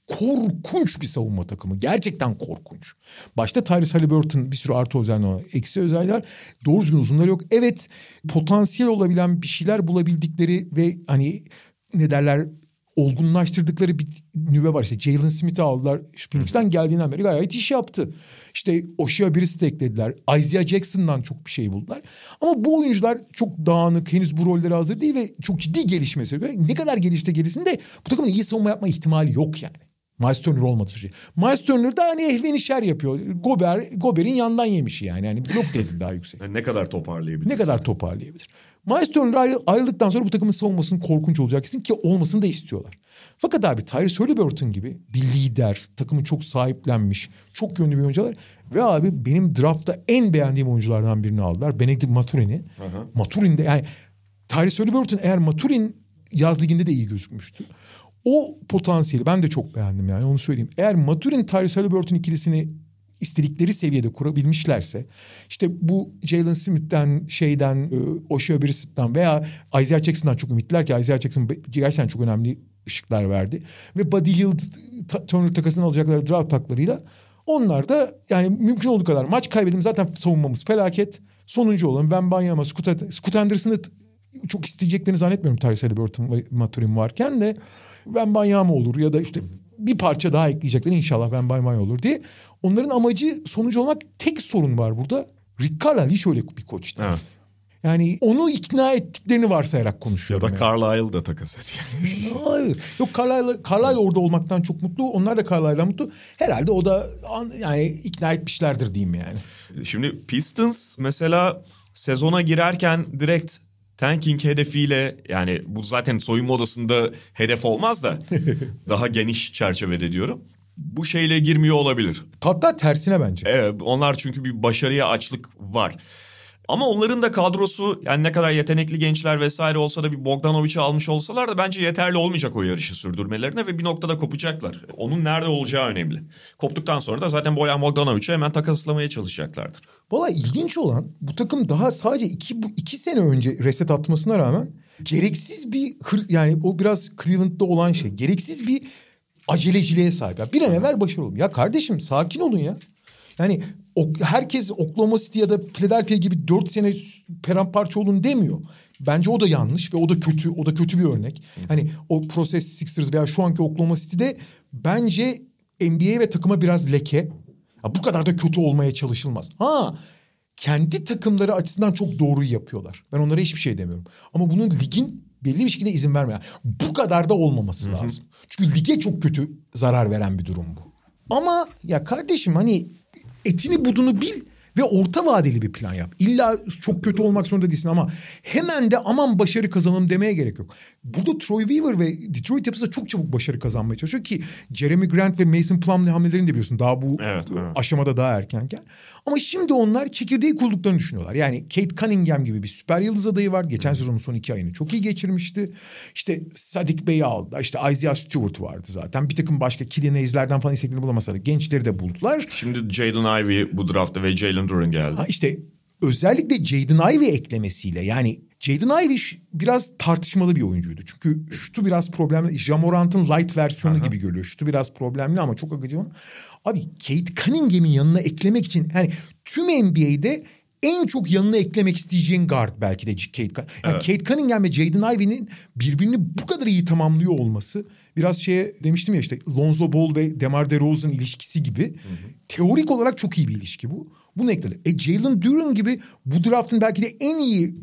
Korkunç bir savunma takımı. Gerçekten korkunç. Başta Tyrese Halliburton bir sürü artı özelliği var. Eksi özellikler. Doğru düzgün uzunları yok. Evet potansiyel olabilen bir şeyler bulabildikleri ve hani ne derler olgunlaştırdıkları bir nüve var. İşte Jalen Smith'i aldılar. Phoenix'ten geldiğinden beri gayet iş yaptı. İşte Oshia Briss'i eklediler. Isaiah Jackson'dan çok bir şey buldular. Ama bu oyuncular çok dağınık. Henüz bu rollere hazır değil ve çok ciddi gelişmesi. Ne kadar gelişte gelişsin de bu takımın iyi savunma yapma ihtimali yok yani. Miles Turner olmadığı sürece. Miles Turner da hani ehven işler yapıyor. Gober, Gober'in yandan yemişi yani. yani blok değeri daha yüksek. Yani ne kadar toparlayabilir? Ne kadar toparlayabilir? Miles Turner ayrı, ayrıldıktan sonra bu takımın savunmasının korkunç olacak kesin ki olmasını da istiyorlar. Fakat abi Tyrese Halliburton gibi bir lider, takımı çok sahiplenmiş, çok yönlü bir oyuncular ve abi benim draftta en beğendiğim oyunculardan birini aldılar. Benedict Maturin'i. Maturin de yani Tyrese Halliburton eğer Maturin yaz liginde de iyi gözükmüştü. O potansiyeli ben de çok beğendim yani onu söyleyeyim. Eğer Maturin Tyrese Halliburton ikilisini istedikleri seviyede kurabilmişlerse işte bu Jalen Smith'ten şeyden e, Oshia Brissett veya Isaiah Jackson'dan çok ümitliler ki Isaiah Jackson gerçekten çok önemli ışıklar verdi. Ve Buddy Hield Turner takasını alacakları draft taklarıyla onlar da yani mümkün olduğu kadar maç kaybedelim zaten savunmamız felaket. Sonuncu olan Ben Banyama, Scoot, Scoot Anderson'ı çok isteyeceklerini zannetmiyorum Tyrese Halliburton ve Maturin varken de Ben Banyama olur ya da işte bir parça daha ekleyecekler inşallah Ben Banyama olur diye. Onların amacı sonucu olmak tek sorun var burada. Rick Carlisle hiç öyle bir koç değil. Evet. Yani onu ikna ettiklerini varsayarak Ya konuşuyorum. da yani. Carlisle da takas et. Hayır. Yok Carlisle, Carlisle orada olmaktan çok mutlu. Onlar da Carlisle'dan mutlu. Herhalde o da an- yani ikna etmişlerdir diyeyim yani. Şimdi Pistons mesela sezona girerken direkt tanking hedefiyle yani bu zaten soyunma odasında hedef olmaz da daha geniş çerçevede diyorum. Bu şeyle girmiyor olabilir. Hatta tersine bence. Evet onlar çünkü bir başarıya açlık var. Ama onların da kadrosu yani ne kadar yetenekli gençler vesaire olsa da bir Bogdanovic'i almış olsalar da bence yeterli olmayacak o yarışı sürdürmelerine ve bir noktada kopacaklar. Onun nerede olacağı önemli. Koptuktan sonra da zaten Boyan Bogdanovic'i hemen takaslamaya çalışacaklardır. Valla ilginç olan bu takım daha sadece iki, iki sene önce reset atmasına rağmen gereksiz bir yani o biraz Cleveland'da olan şey. Gereksiz bir aceleciliğe sahip. Ya bir an evvel başarılı olun. Ya kardeşim sakin olun ya. Yani o, herkes Oklahoma City ya da Philadelphia gibi dört sene paramparça olun demiyor. Bence o da yanlış ve o da kötü. O da kötü bir örnek. Hani o Process Sixers veya şu anki Oklahoma City'de bence NBA ve takıma biraz leke. Ya bu kadar da kötü olmaya çalışılmaz. Ha kendi takımları açısından çok doğruyu yapıyorlar. Ben onlara hiçbir şey demiyorum. Ama bunun ligin belli bir şekilde izin vermiyor. Bu kadar da olmaması lazım. Çünkü lige çok kötü zarar veren bir durum bu. Ama ya kardeşim hani etini budunu bil ve orta vadeli bir plan yap. İlla çok kötü olmak zorunda değilsin ama hemen de aman başarı kazanalım demeye gerek yok. Burada Troy Weaver ve Detroit yapısı da çok çabuk başarı kazanmaya çalışıyor ki Jeremy Grant ve Mason Plumlee hamlelerini de biliyorsun daha bu Evet, evet. aşamada daha erkenken. Ama şimdi onlar çekirdeği kurulduklarını düşünüyorlar. Yani Kate Cunningham gibi bir süper yıldız adayı var. Geçen sezonun son iki ayını çok iyi geçirmişti. İşte Sadik Bey'i aldılar. İşte Isaiah Stewart vardı zaten. Bir takım başka Killian Hayes'lerden falan isteklerini bulamasalar gençleri de buldular. Şimdi Jaden Ivey bu draftta ve Jalen Duren geldi. Ha işte özellikle Jaden Ivey eklemesiyle yani Jaden Ivey biraz tartışmalı bir oyuncuydu. Çünkü şutu biraz problemli. Jamorant'ın light versiyonu gibi görülüyor. Şutu biraz problemli ama çok akıcı. Abi Kate Cunningham'in yanına eklemek için yani tüm NBA'de en çok yanına eklemek isteyeceğin guard belki de Kate Cunningham. Yani Kate Cunningham ve Jaden Ivey'nin birbirini bu kadar iyi tamamlıyor olması biraz şeye demiştim ya işte Lonzo Ball ve DeMar DeRozan ilişkisi gibi teorik olarak çok iyi bir ilişki bu. Bunu ekledi. E Jalen Duren gibi bu draftın belki de en iyi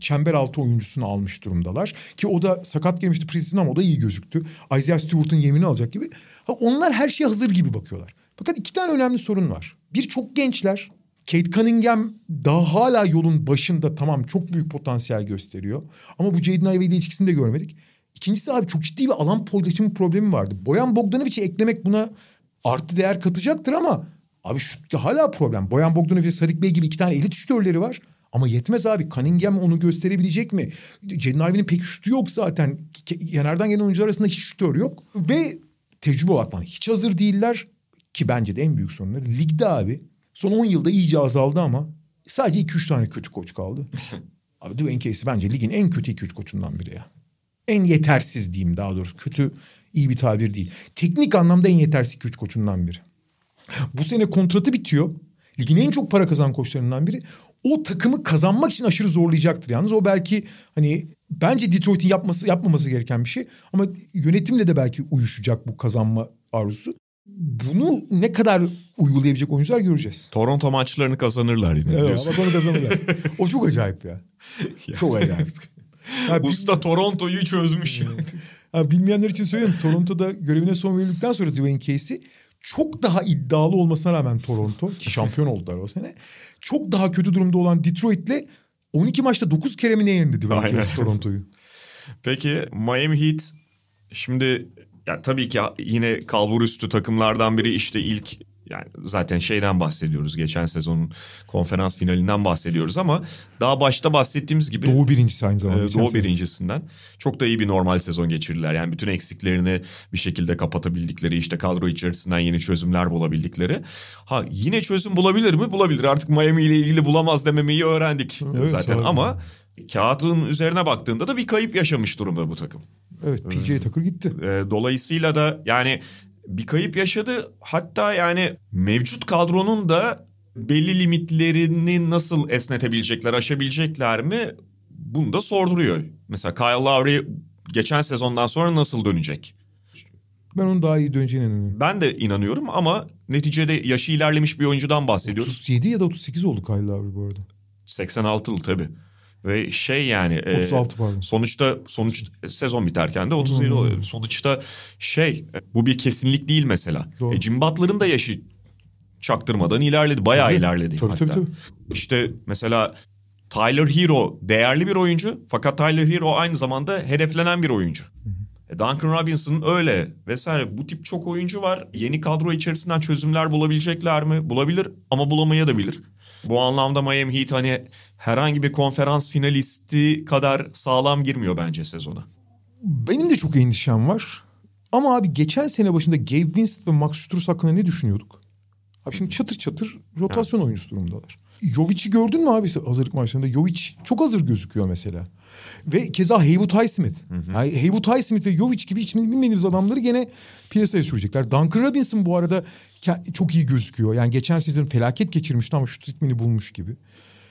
çember altı oyuncusunu almış durumdalar. Ki o da sakat girmişti preseason ama o da iyi gözüktü. Isaiah Stewart'ın yemini alacak gibi. Ha, onlar her şeye hazır gibi bakıyorlar. Fakat iki tane önemli sorun var. Bir çok gençler. Kate Cunningham daha hala yolun başında tamam çok büyük potansiyel gösteriyor. Ama bu Jaden Ivey ilişkisini de görmedik. İkincisi abi çok ciddi bir alan paylaşımı problemi vardı. Boyan Bogdanovic'i eklemek buna artı değer katacaktır ama abi şu hala problem. Boyan Bogdanovic ve Sadik Bey gibi iki tane elit şütörleri var. Ama yetmez abi. Cunningham onu gösterebilecek mi? Jaden Ivey'nin pek şutu yok zaten. Kenardan gelen oyuncular arasında hiç şütör yok. Ve tecrübe olarak falan hiç hazır değiller. Ki bence de en büyük sorunları. Ligde abi son 10 yılda iyice azaldı ama sadece 2-3 tane kötü koç kaldı. abi Dwayne Casey bence ligin en kötü 2-3 koçundan biri ya. en yetersiz diyeyim daha doğrusu. Kötü iyi bir tabir değil. Teknik anlamda en yetersiz güç koçundan biri. Bu sene kontratı bitiyor. Ligin en çok para kazanan koçlarından biri. O takımı kazanmak için aşırı zorlayacaktır. Yalnız o belki hani bence Detroit'in yapması yapmaması gereken bir şey. Ama yönetimle de belki uyuşacak bu kazanma arzusu. Bunu ne kadar uygulayabilecek oyuncular göreceğiz. Toronto maçlarını kazanırlar yine. Evet ama onu kazanırlar. o çok acayip ya. Çok acayip. Ya, Usta Toronto'yu çözmüş. ha, bilmeyenler için söyleyeyim. Toronto'da görevine son verildikten sonra Dwayne Casey çok daha iddialı olmasına rağmen Toronto ki şampiyon oldular o sene. Çok daha kötü durumda olan Detroit'le 12 maçta 9 kere mi ne yendi Dwayne Toronto'yu? Peki Miami Heat şimdi ya tabii ki yine kalbur üstü takımlardan biri işte ilk yani zaten şeyden bahsediyoruz. Geçen sezonun konferans finalinden bahsediyoruz ama daha başta bahsettiğimiz gibi Doğu birincisi aynı zamanda. Geçen Doğu birincisinden. Çok da iyi bir normal sezon geçirdiler. Yani bütün eksiklerini bir şekilde kapatabildikleri, işte kadro içerisinden yeni çözümler bulabildikleri. Ha yine çözüm bulabilir mi? Bulabilir. Artık Miami ile ilgili bulamaz dememeyi öğrendik Evet, zaten. abi. Ama kağıdın üzerine baktığında da bir kayıp yaşamış durumda bu takım. Evet PJ Tucker gitti. Ee, dolayısıyla da yani bir kayıp yaşadı. Hatta yani mevcut kadronun da belli limitlerini nasıl esnetebilecekler, aşabilecekler mi? Bunu da sorduruyor. Mesela Kyle Lowry geçen sezondan sonra nasıl dönecek? Ben onun daha iyi döneceğine inanıyorum. Ben de inanıyorum ama neticede yaşı ilerlemiş bir oyuncudan bahsediyoruz. 37 ya da 38 oldu Kyle Lowry bu arada. 86'lı tabii. Ve şey yani... e, 36 pardon. Sonuçta sonuç sezon biterken de 37 Hmm. oluyor. Sonuçta şey bu bir kesinlik değil mesela. Doğru. E, Jim Butler'ın da yaşı çaktırmadan ilerledi. Bayağı Tabii. ilerledi Tabii, hatta. tabii, tabii. İşte mesela Tyler Hero değerli bir oyuncu fakat Tyler Hero aynı zamanda hedeflenen bir oyuncu. E, Duncan Robinson öyle vesaire. Bu tip çok oyuncu var. Yeni kadro içerisinden çözümler bulabilecekler mi? Bulabilir ama bulamaya da bilir. Bu anlamda Miami Heat hani herhangi bir konferans finalisti kadar sağlam girmiyor bence sezona. Benim de çok endişem var. Ama abi geçen sene başında Gabe Vincent ve Max Strus hakkında ne düşünüyorduk? Abi şimdi çatır çatır rotasyon oyuncusu durumdalar. Jovic'i gördün mü abi hazırlık maçlarında? Jovic çok hazır gözüküyor mesela. Ve keza Haywood Highsmith. Yani Haywood Highsmith ve Jovic gibi hiç bilmediğimiz adamları gene piyasaya sürecekler. Duncan Robinson bu arada çok iyi gözüküyor. Yani geçen sezon felaket geçirmişti ama şut ritmini bulmuş gibi.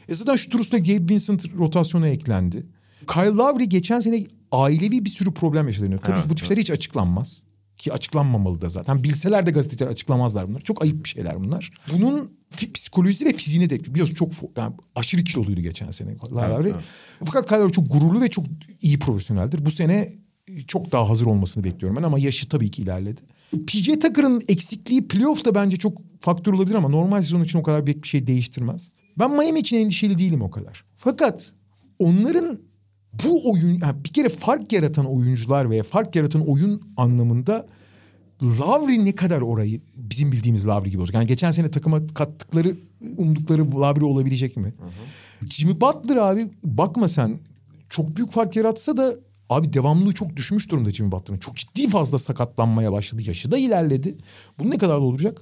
E zaten Strus'la Gabe Vincent rotasyona eklendi. Kyle Lowry geçen sene ailevi bir sürü problem yaşadı. Tabii Evet, bu tip şeyler hiç açıklanmaz. Ki açıklanmamalı da zaten. Bilseler de gazeteciler açıklamazlar bunları. Çok ayıp bir şeyler bunlar. Bunun psikolojisi ve fiziğine de biliyorsun çok yani aşırı kiloluydu geçen sene Lowry. evet. Fakat Kyle Lowry çok gururlu ve çok iyi profesyoneldir. Bu sene çok daha hazır olmasını bekliyorum ben ama yaşı tabii ki ilerledi. PJ Tucker'ın eksikliği playoff'ta bence çok faktör olabilir ama normal sezon için o kadar büyük bir şey değiştirmez. Ben Miami için endişeli değilim o kadar. Fakat onların bu oyun yani bir kere fark yaratan oyuncular veya fark yaratan oyun anlamında Lavri ne kadar orayı bizim bildiğimiz Lavri gibi olacak. Yani geçen sene takıma kattıkları umdukları Lavri olabilecek mi? Jimmy Butler abi bakma sen çok büyük fark yaratsa da abi devamlılığı çok düşmüş durumda Jimmy Butler'ın. Çok ciddi fazla sakatlanmaya başladı. Yaşı da ilerledi. Bu ne kadar olacak?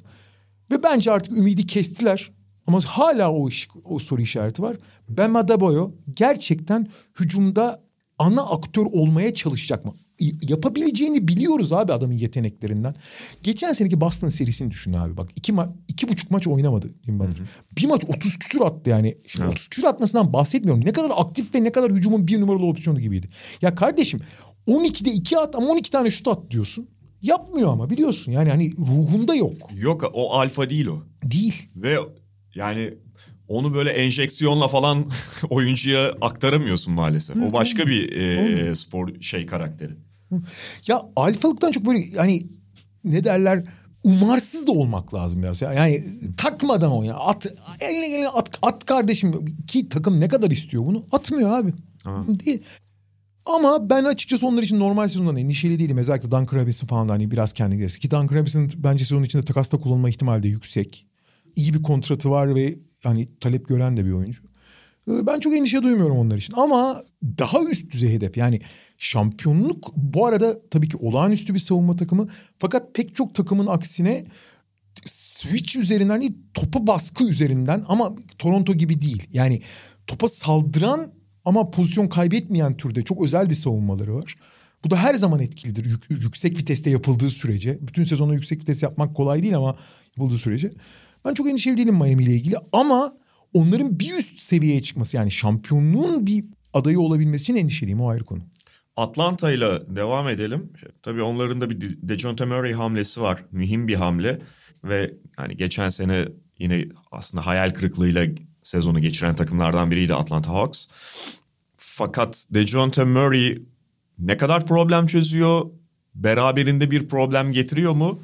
Ve bence artık ümidi kestiler. Ama hala o, iş, o soru işareti var. Bam Adebayo gerçekten hücumda ana aktör olmaya çalışacak mı? Yapabileceğini biliyoruz abi adamın yeteneklerinden. Geçen seneki Boston serisini düşün abi bak. iki, ma- iki buçuk maç oynamadı Jimmy Butler. Bir maç 30 küsür attı yani. Şimdi 30 küsür atmasından bahsetmiyorum. Ne kadar aktif ve ne kadar hücumun bir numaralı opsiyonu gibiydi. Ya kardeşim 12'de 2 at ama 12 tane şut at diyorsun. Yapmıyor ama biliyorsun. Yani hani ruhunda yok. Yok o alfa değil o. Değil. Ve yani onu böyle enjeksiyonla falan oyuncuya aktaramıyorsun maalesef. O başka bir e, spor şey karakteri. Ya alfalıktan çok böyle hani ne derler umarsız da olmak lazım biraz. ya. Yani takmadan o ya. At, eline eline at, at kardeşim. Ki takım ne kadar istiyor bunu? Atmıyor abi. Değil. Ama ben açıkçası onlar için normal sezondan endişeli değilim. Özellikle Duncan Robinson falan da hani biraz kendi gelirse. Ki Duncan Robinson bence sezon içinde takasta kullanma ihtimali de yüksek. İyi bir kontratı var ve hani talep gören de bir oyuncu. Ee, Ben çok endişe duymuyorum onlar için. Ama daha üst düzey hedef yani şampiyonluk bu arada tabii ki olağanüstü bir savunma takımı. Fakat pek çok takımın aksine switch üzerinden değil topa baskı üzerinden ama Toronto gibi değil. Yani topa saldıran ama pozisyon kaybetmeyen türde çok özel bir savunmaları var. Bu da her zaman etkilidir. Yük- yüksek viteste yapıldığı sürece. Bütün sezonu yüksek vites yapmak kolay değil ama yapıldığı sürece. Ben çok endişeli değilim Miami ile ilgili ama onların bir üst seviyeye çıkması yani şampiyonluğun bir adayı olabilmesi için endişeliyim o ayrı konu. Atlanta ile devam edelim. Tabii onların da bir De- DeJounte Murray hamlesi var. Mühim bir hamle ve hani geçen sene yine aslında hayal kırıklığıyla sezonu geçiren takımlardan biriydi Atlanta Hawks. Fakat DeJounte Murray ne kadar problem çözüyor? Beraberinde bir problem getiriyor mu?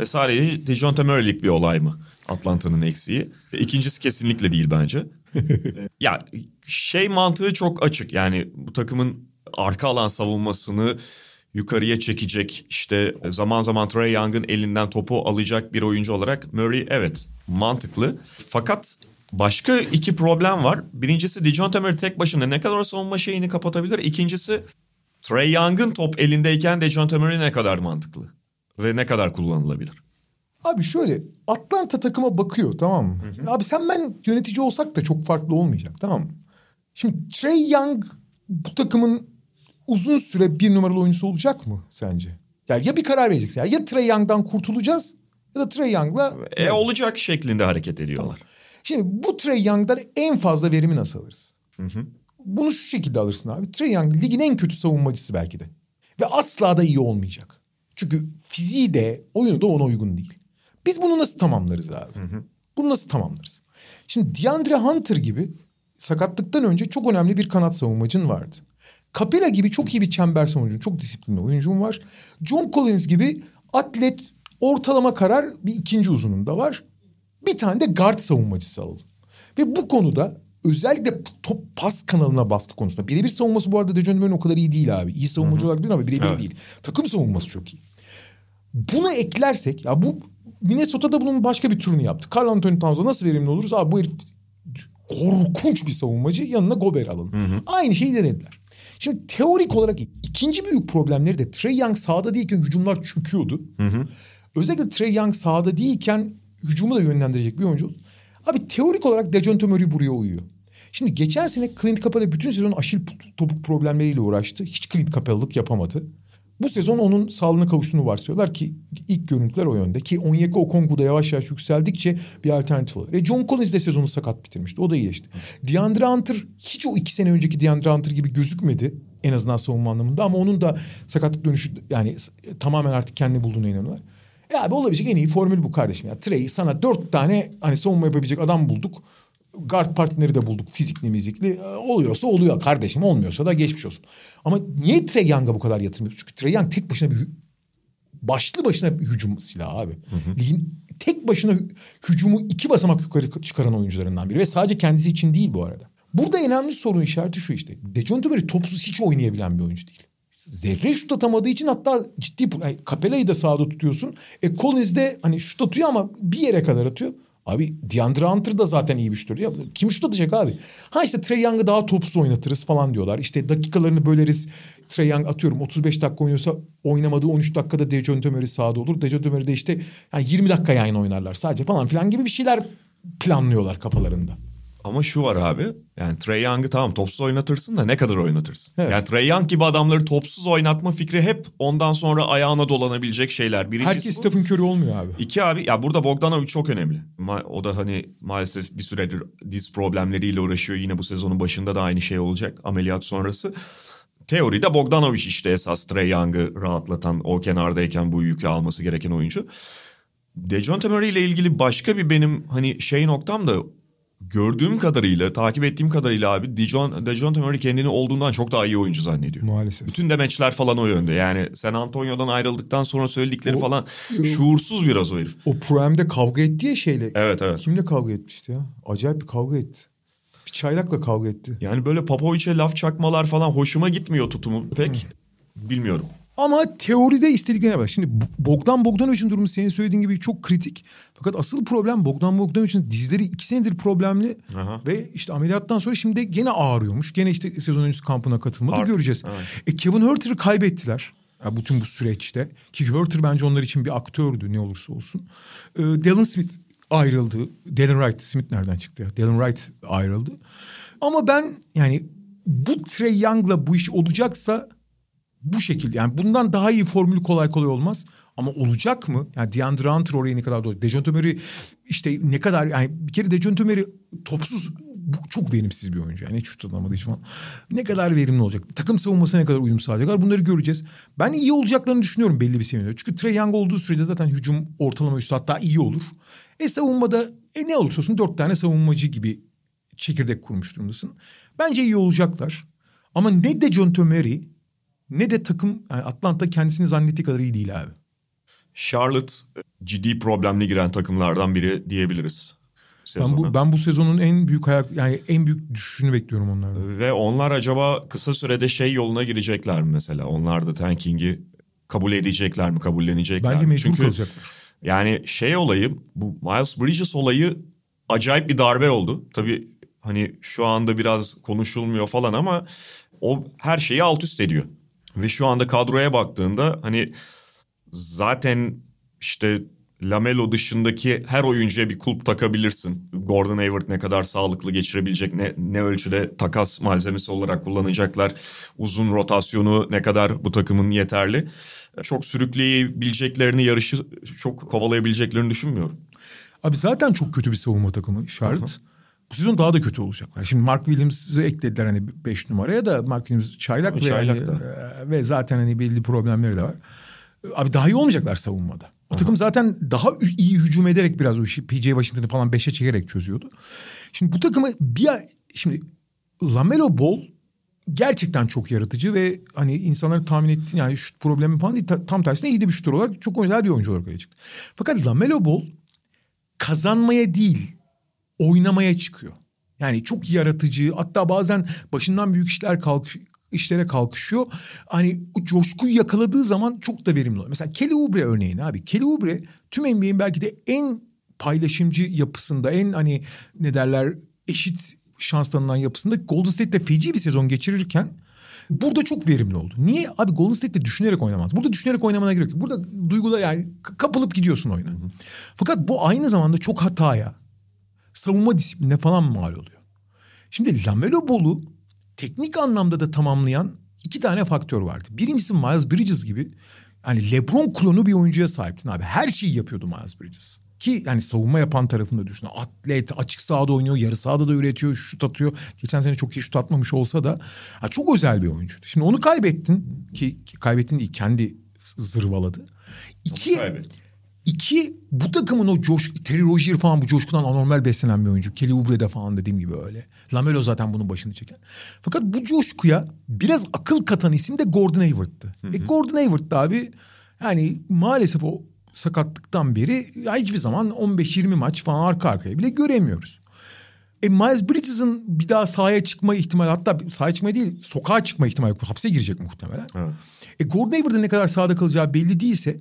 Ve sadece DeJounte Murray'lik bir olay mı? Atlanta'nın eksiği. Ve ikincisi kesinlikle değil bence. ya şey mantığı çok açık. Yani bu takımın arka alan savunmasını yukarıya çekecek işte zaman zaman Trey Young'ın elinden topu alacak bir oyuncu olarak Murray evet mantıklı. Fakat başka iki problem var. Birincisi DeJounte Murray tek başına ne kadar savunma şeyini kapatabilir. İkincisi Trey Young'ın top elindeyken DeJounte Murray ne kadar mantıklı ve ne kadar kullanılabilir. Abi şöyle Atlanta takıma bakıyor tamam mı? Abi sen ben yönetici olsak da çok farklı olmayacak tamam mı? Şimdi Trey Young bu takımın uzun süre bir numaralı oyuncusu olacak mı sence? Yani ya bir karar vereceksin. Ya, ya Trey Young'dan kurtulacağız ya da Trey Young'la... E olacak şeklinde hareket ediyorlar. Şimdi bu Trey Young'dan en fazla verimi nasıl alırız? Bunu şu şekilde alırsın abi. Trey Young ligin en kötü savunmacısı belki de. Ve asla da iyi olmayacak. Çünkü fiziği de oyunu da ona uygun değil. Biz bunu nasıl tamamlarız abi? Bunu nasıl tamamlarız? Şimdi DeAndre Hunter gibi sakatlıktan önce çok önemli bir kanat savunmacın vardı. Capella gibi çok iyi bir çember savunucun, çok disiplinli oyuncun var. John Collins gibi atlet, ortalama karar bir ikinci uzununda var. Bir tane de guard savunmacısı alalım. Ve bu konuda özellikle top pas kanalına baskı konusunda. Birebir savunması bu arada Murray'in o kadar iyi değil abi. İyi savunmacı olarak değil ama birebir Evet. değil. Takım savunması çok iyi. Bunu eklersek ya bu Minnesota'da bunun başka bir türünü yaptı. Carl Anthony Towns'a nasıl verimli oluruz? Abi bu herif korkunç bir savunmacı yanına Gober alalım. Aynı şeyi denediler. Şimdi teorik olarak ikinci büyük problemleri de Trey Young sahada değilken hücumlar çöküyordu. Özellikle Trey Young sahada değilken hücumu da yönlendirecek bir oyuncu. Abi teorik olarak Dejounte Murray buraya uyuyor. Şimdi geçen sene Clint Capela bütün sezon aşil topuk problemleriyle uğraştı. Hiç Clint Capela'lık yapamadı. Bu sezon onun sağlığına kavuştuğunu varsayıyorlar ki ilk görüntüler o yönde. Ki Onyeka Okongwu da yavaş yavaş yükseldikçe bir alternatif olur. E John Collins de sezonu sakat bitirmişti. O da iyileşti. DeAndre Hunter hiç o iki sene önceki DeAndre Hunter gibi gözükmedi. En azından savunma anlamında ama onun da sakatlık dönüşü yani tamamen artık kendini bulduğuna inanıyorlar. E abi olabilecek en iyi formül bu kardeşim. Ya Trey sana dört tane hani savunma yapabilecek adam bulduk. Guard partneri de bulduk fizikli mizikli. E, Oluyorsa oluyor kardeşim olmuyorsa da geçmiş olsun. Ama niye Trey Young'a bu kadar yatırım yapıyor? Çünkü Trey Young tek başına bir başlı başına bir hücum silahı abi. Ligin tek başına hü- hücumu iki basamak yukarı çıkaran oyuncularından biri. Ve sadece kendisi için değil bu arada. Burada önemli sorun işareti şu işte. Dejounte Murray topsuz hiç oynayabilen bir oyuncu değil. Zerre şut atamadığı için hatta ciddi... Yani Capella'yı da sağda tutuyorsun. E Collins de hani şut atıyor ama bir yere kadar atıyor. Abi DeAndre Hunter da zaten iyi bir şutör. Ya kim şut atacak abi? Ha işte Trey Young'ı daha topsuz oynatırız falan diyorlar. İşte dakikalarını böleriz. Trey Young atıyorum 35 dakika oynuyorsa oynamadığı 13 dakikada Dejounte Murray sahada olur. Dejounte Murray de işte yani 20 dakika yayın oynarlar sadece falan filan gibi bir şeyler planlıyorlar kafalarında. Ama şu var abi. Yani Trey Young'ı tamam topsuz oynatırsın da ne kadar oynatırsın? Evet. Yani Trey Young gibi adamları topsuz oynatma fikri hep ondan sonra ayağına dolanabilecek şeyler. Birincisi Herkes bu. Stephen Curry olmuyor abi. İki abi ya burada Bogdanovic çok önemli. Ma- o da hani maalesef bir süredir diz problemleriyle uğraşıyor. Yine bu sezonun başında da aynı şey olacak ameliyat sonrası. Teoride Bogdanovic işte esas Trey Young'ı rahatlatan o kenardayken bu yükü alması gereken oyuncu. Dejounte Murray ile ilgili başka bir benim hani şey noktam da gördüğüm kadarıyla, takip ettiğim kadarıyla abi Dejon, Dejounte Murray kendini olduğundan çok daha iyi oyuncu zannediyor. Maalesef. Bütün demeçler falan o yönde. Yani San Antonio'dan ayrıldıktan sonra söyledikleri O- falan şuursuz biraz o herif. O Prime'de kavga etti ya şeyle. Evet evet. Kimle kavga etmişti ya? Acayip bir kavga etti. Bir çaylakla kavga etti. Yani böyle Popovic'e laf çakmalar falan hoşuma gitmiyor tutumu pek. Bilmiyorum. Ama teoride istediklerine bak. Şimdi Bogdan Bogdanovic'in durumu senin söylediğin gibi çok kritik. Fakat asıl problem Bogdan Bogdanovic'in dizleri iki senedir problemli. Aha. Ve işte ameliyattan sonra şimdi gene ağrıyormuş. Gene işte sezon öncesi kampına katılmadı. Art- Göreceğiz. evet. E Kevin Herter'ı kaybettiler. Ya bütün bu süreçte. Ki Herter bence onlar için bir aktördü ne olursa olsun. E, Dallin Smith ayrıldı. Dallin Wright. Smith nereden çıktı ya? Dallin Wright ayrıldı. Ama ben yani bu Trey Young'la bu iş olacaksa bu şekilde yani bundan daha iyi formül kolay kolay olmaz. Ama olacak mı? Yani DeAndre Hunter oraya ne kadar doğru. Dejounte Murray işte ne kadar yani bir kere Dejounte Murray topsuz bu çok verimsiz bir oyuncu. Yani hiç şut için falan. Ne kadar verimli olacak? Takım savunmasına ne kadar uyum sağlayacaklar? Bunları göreceğiz. Ben iyi olacaklarını düşünüyorum belli bir seviyede. Çünkü Trey Young olduğu sürece zaten hücum ortalama üstü hatta iyi olur. E savunmada e ne olursa olsun dört tane savunmacı gibi çekirdek kurmuş durumdasın. Bence iyi olacaklar. Ama ne de John Murray ne de takım yani Atlanta kendisini zannettiği kadar iyi değil abi. Charlotte ciddi problemli giren takımlardan biri diyebiliriz. Ben bu, ben bu sezonun en büyük ayak yani en büyük düşüşünü bekliyorum onlardan. Ve onlar acaba kısa sürede şey yoluna girecekler mi mesela? Onlar da tanking'i kabul edecekler mi, kabullenecekler Bence mi? mecbur Çünkü kalacaklar. yani şey olayı bu Miles Bridges olayı acayip bir darbe oldu. Tabii hani şu anda biraz konuşulmuyor falan ama o her şeyi alt üst ediyor. Ve şu anda kadroya baktığında hani zaten işte Lamelo dışındaki her oyuncuya bir kulp takabilirsin. Gordon Hayward ne kadar sağlıklı geçirebilecek, ne, ne ölçüde takas malzemesi olarak kullanacaklar. Uzun rotasyonu ne kadar bu takımın yeterli. Çok sürükleyebileceklerini, yarışı çok kovalayabileceklerini düşünmüyorum. Abi zaten çok kötü bir savunma takımı Charlotte. Bu sezon daha da kötü olacaklar. Şimdi Mark Williams'ı eklediler hani 5 numaraya da Mark Williams çaylak, ve, Çaylak yani, da. e, ve zaten hani belli problemleri de var. Abi daha iyi olmayacaklar savunmada. O takım zaten daha iyi hücum ederek biraz o işi PJ Washington'ı falan 5'e çekerek çözüyordu. Şimdi bu takımı bir şimdi Lamelo Ball gerçekten çok yaratıcı ve hani insanların tahmin ettiği yani şut problemi falan değil ta- tam tersine iyi de bir şutör olarak çok güzel bir oyuncu olarak çıktı. Fakat Lamelo Ball kazanmaya değil oynamaya çıkıyor. Yani çok yaratıcı hatta bazen başından büyük işler kalkış, işlere kalkışıyor. Hani coşkuyu yakaladığı zaman çok da verimli oluyor. Mesela Kelly Oubre örneğin abi. Kelly Oubre tüm NBA'in belki de en paylaşımcı yapısında en hani ne derler eşit şans tanınan yapısında Golden State'te feci bir sezon geçirirken burada çok verimli oldu. Niye? Abi Golden State'te düşünerek oynamaz. Burada düşünerek oynamana gerek yok. Burada duygula yani kapılıp gidiyorsun oyuna. Fakat bu aynı zamanda çok hataya, savunma disipline falan mal oluyor. Şimdi Lamelo Ball'u teknik anlamda da tamamlayan iki tane faktör vardı. Birincisi Miles Bridges gibi yani LeBron klonu bir oyuncuya sahiptin abi. Her şeyi yapıyordu Miles Bridges. Ki yani savunma yapan tarafında düşün. Atlet, açık sahada oynuyor, yarı sahada da üretiyor, şut atıyor. Geçen sene çok iyi şut atmamış olsa da ha, çok özel bir oyuncuydu. Şimdi onu kaybettin ki, kaybettin değil kendi zırvaladı. İki, Kaybettin. İki bu takımın o coş Terry Rozier falan bu coşkudan anormal beslenen bir oyuncu. Kelly Oubre'de falan dediğim gibi öyle. Lamelo zaten bunun başını çeken. Fakat bu coşkuya biraz akıl katan isim de Gordon Hayward'tı. E Gordon Hayward da abi yani maalesef o sakatlıktan beri hiçbir zaman 15-20 maç falan arka arkaya bile göremiyoruz. E Miles Bridges'ın bir daha sahaya çıkma ihtimali hatta sahaya çıkma değil sokağa çıkma ihtimali yok. Hapse girecek muhtemelen. Evet. E Gordon Hayward'ın ne kadar sahada kalacağı belli değilse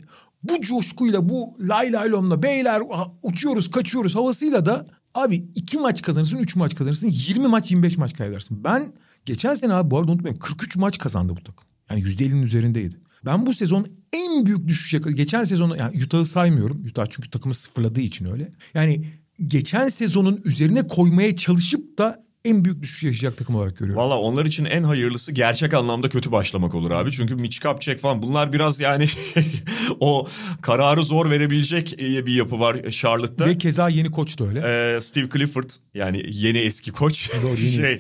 bu coşkuyla bu lay lay lomla beyler uçuyoruz kaçıyoruz havasıyla da abi iki maç kazanırsın üç maç kazanırsın 20 maç 25 maç kaybedersin. Ben geçen sene abi bu arada unutmayın 43 maç kazandı bu takım. Yani %50'nin üzerindeydi. Ben bu sezon en büyük düşüş yakaladım. Geçen sezonu yani Utah'ı saymıyorum. Utah çünkü takımı sıfırladığı için öyle. Yani geçen sezonun üzerine koymaya çalışıp da en büyük düşüş yaşayacak takım olarak görüyorum. Valla onlar için en hayırlısı gerçek anlamda kötü başlamak olur abi. Çünkü Mitch Kupchak falan bunlar biraz yani o kararı zor verebilecek e, bir yapı var Charlotte'da. Ve keza yeni koç da öyle. Ee, Steve Clifford yani yeni eski koç. Doğru, yeni şey,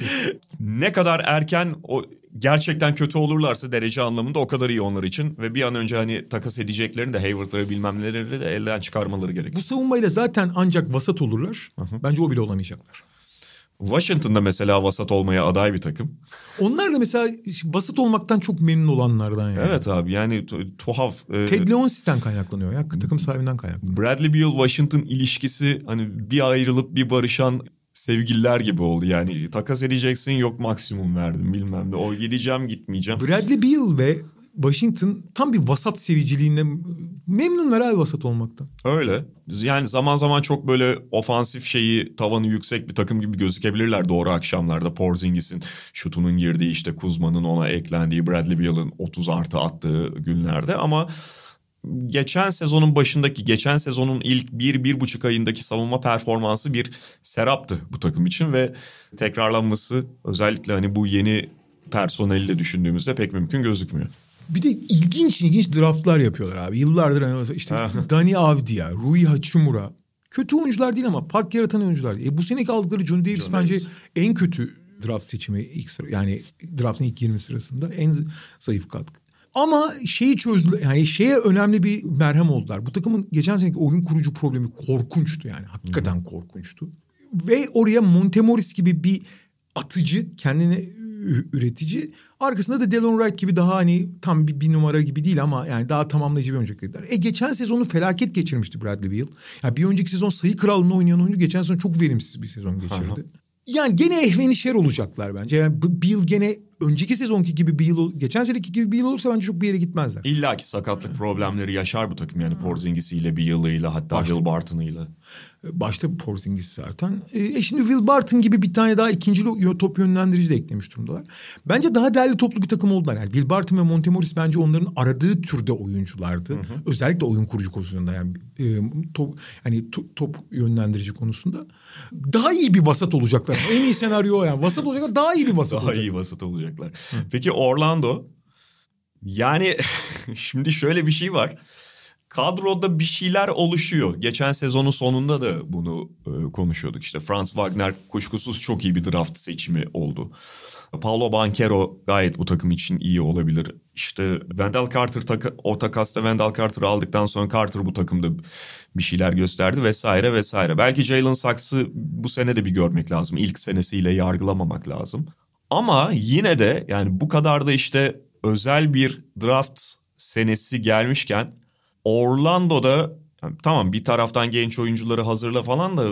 ne kadar erken o gerçekten kötü olurlarsa derece anlamında o kadar iyi onlar için ve bir an önce hani takas edeceklerini de Hayward'ları bilmem neleri de elden çıkarmaları gerekiyor. Bu savunmayla zaten ancak vasat olurlar. Bence o bile olamayacaklar. Washington'da mesela vasat olmaya aday bir takım. Onlar da mesela vasat olmaktan çok memnun olanlardan yani. Evet abi yani tu- tuhaf. Ee, Ted Leonsi'den kaynaklanıyor ya. Takım sahibinden kaynaklanıyor. Bradley Beal Washington ilişkisi hani bir ayrılıp bir barışan sevgililer gibi oldu. Yani takas edeceksin yok maksimum verdim bilmem ne. O gideceğim gitmeyeceğim. Bradley Beal ve Washington tam bir vasat seviciliğinde memnunlar abi vasat olmaktan. Öyle. Yani zaman zaman çok böyle ofansif şeyi tavanı yüksek bir takım gibi gözükebilirler doğru akşamlarda. Porzingis'in şutunun girdiği işte Kuzma'nın ona eklendiği Bradley Beal'ın 30 artı attığı günlerde ama geçen sezonun başındaki geçen sezonun ilk bir, bir buçuk ayındaki savunma performansı bir seraptı bu takım için ve tekrarlanması özellikle hani bu yeni personeliyle düşündüğümüzde pek mümkün gözükmüyor. Bir de ilginç ilginç draftlar yapıyorlar abi. Yıllardır hani işte Dani Avdia, Rui Hachimura. Kötü oyuncular değil ama fark yaratan oyuncular. E bu seneki aldıkları Johnny Davis John bence Davis. en kötü draft seçimi ilk sıra yani draftın ilk 20 sırasında en zayıf katkı. Ama şeyi çözdü yani şeye önemli bir merhem oldular. Bu takımın geçen seneki oyun kurucu problemi korkunçtu yani. Hakikaten korkunçtu. Ve oraya Montemoris gibi bir atıcı, kendine ü- üretici. Arkasında da Delon Wright gibi daha hani tam bir, bir numara gibi değil ama yani daha tamamlayıcı bir oyuncu eklediler. E geçen sezonu felaket geçirmişti Bradley Beal. Ya bir önceki sezon sayı krallığını oynayan oyuncu geçen sezon çok verimsiz bir sezon geçirdi. Yani gene ehvenişer olacaklar bence. Yani Beal gene önceki sezonki gibi Beal, ol- geçen seneki gibi Beal olursa bence çok bir yere gitmezler. İlla ki sakatlık problemleri yaşar bu takım yani Porzingis'iyle bir yılıyla hatta Başta- Will Barton'ıyla. Başta Porzingis zaten. E, şimdi Will Barton gibi bir tane daha ikinci top yönlendirici de eklemiş durumdalar. Bence daha değerli toplu bir takım oldular. Yani Will Barton ve Montemoris bence onların aradığı türde oyunculardı. Özellikle oyun kurucu konusunda yani e, top yani to- top yönlendirici konusunda. Daha iyi bir vasat olacaklar. en iyi senaryo yani. Vasat olacaklar daha iyi bir vasat Daha olacak. iyi vasat olacaklar. Peki Orlando yani şimdi şöyle bir şey var. Kadroda bir şeyler oluşuyor. Geçen sezonun sonunda da bunu e, konuşuyorduk. İşte Franz Wagner kuşkusuz çok iyi bir draft seçimi oldu. Paulo Banquero gayet bu takım için iyi olabilir. İşte Wendell Carter taka, o takasta Wendell Carter'ı aldıktan sonra Carter bu takımda bir şeyler gösterdi vesaire vesaire. Belki Jalen Saks'ı bu sene de bir görmek lazım. İlk senesiyle yargılamamak lazım. Ama yine de yani bu kadar da işte özel bir draft senesi gelmişken Orlando'da yani tamam bir taraftan genç oyuncuları hazırla falan da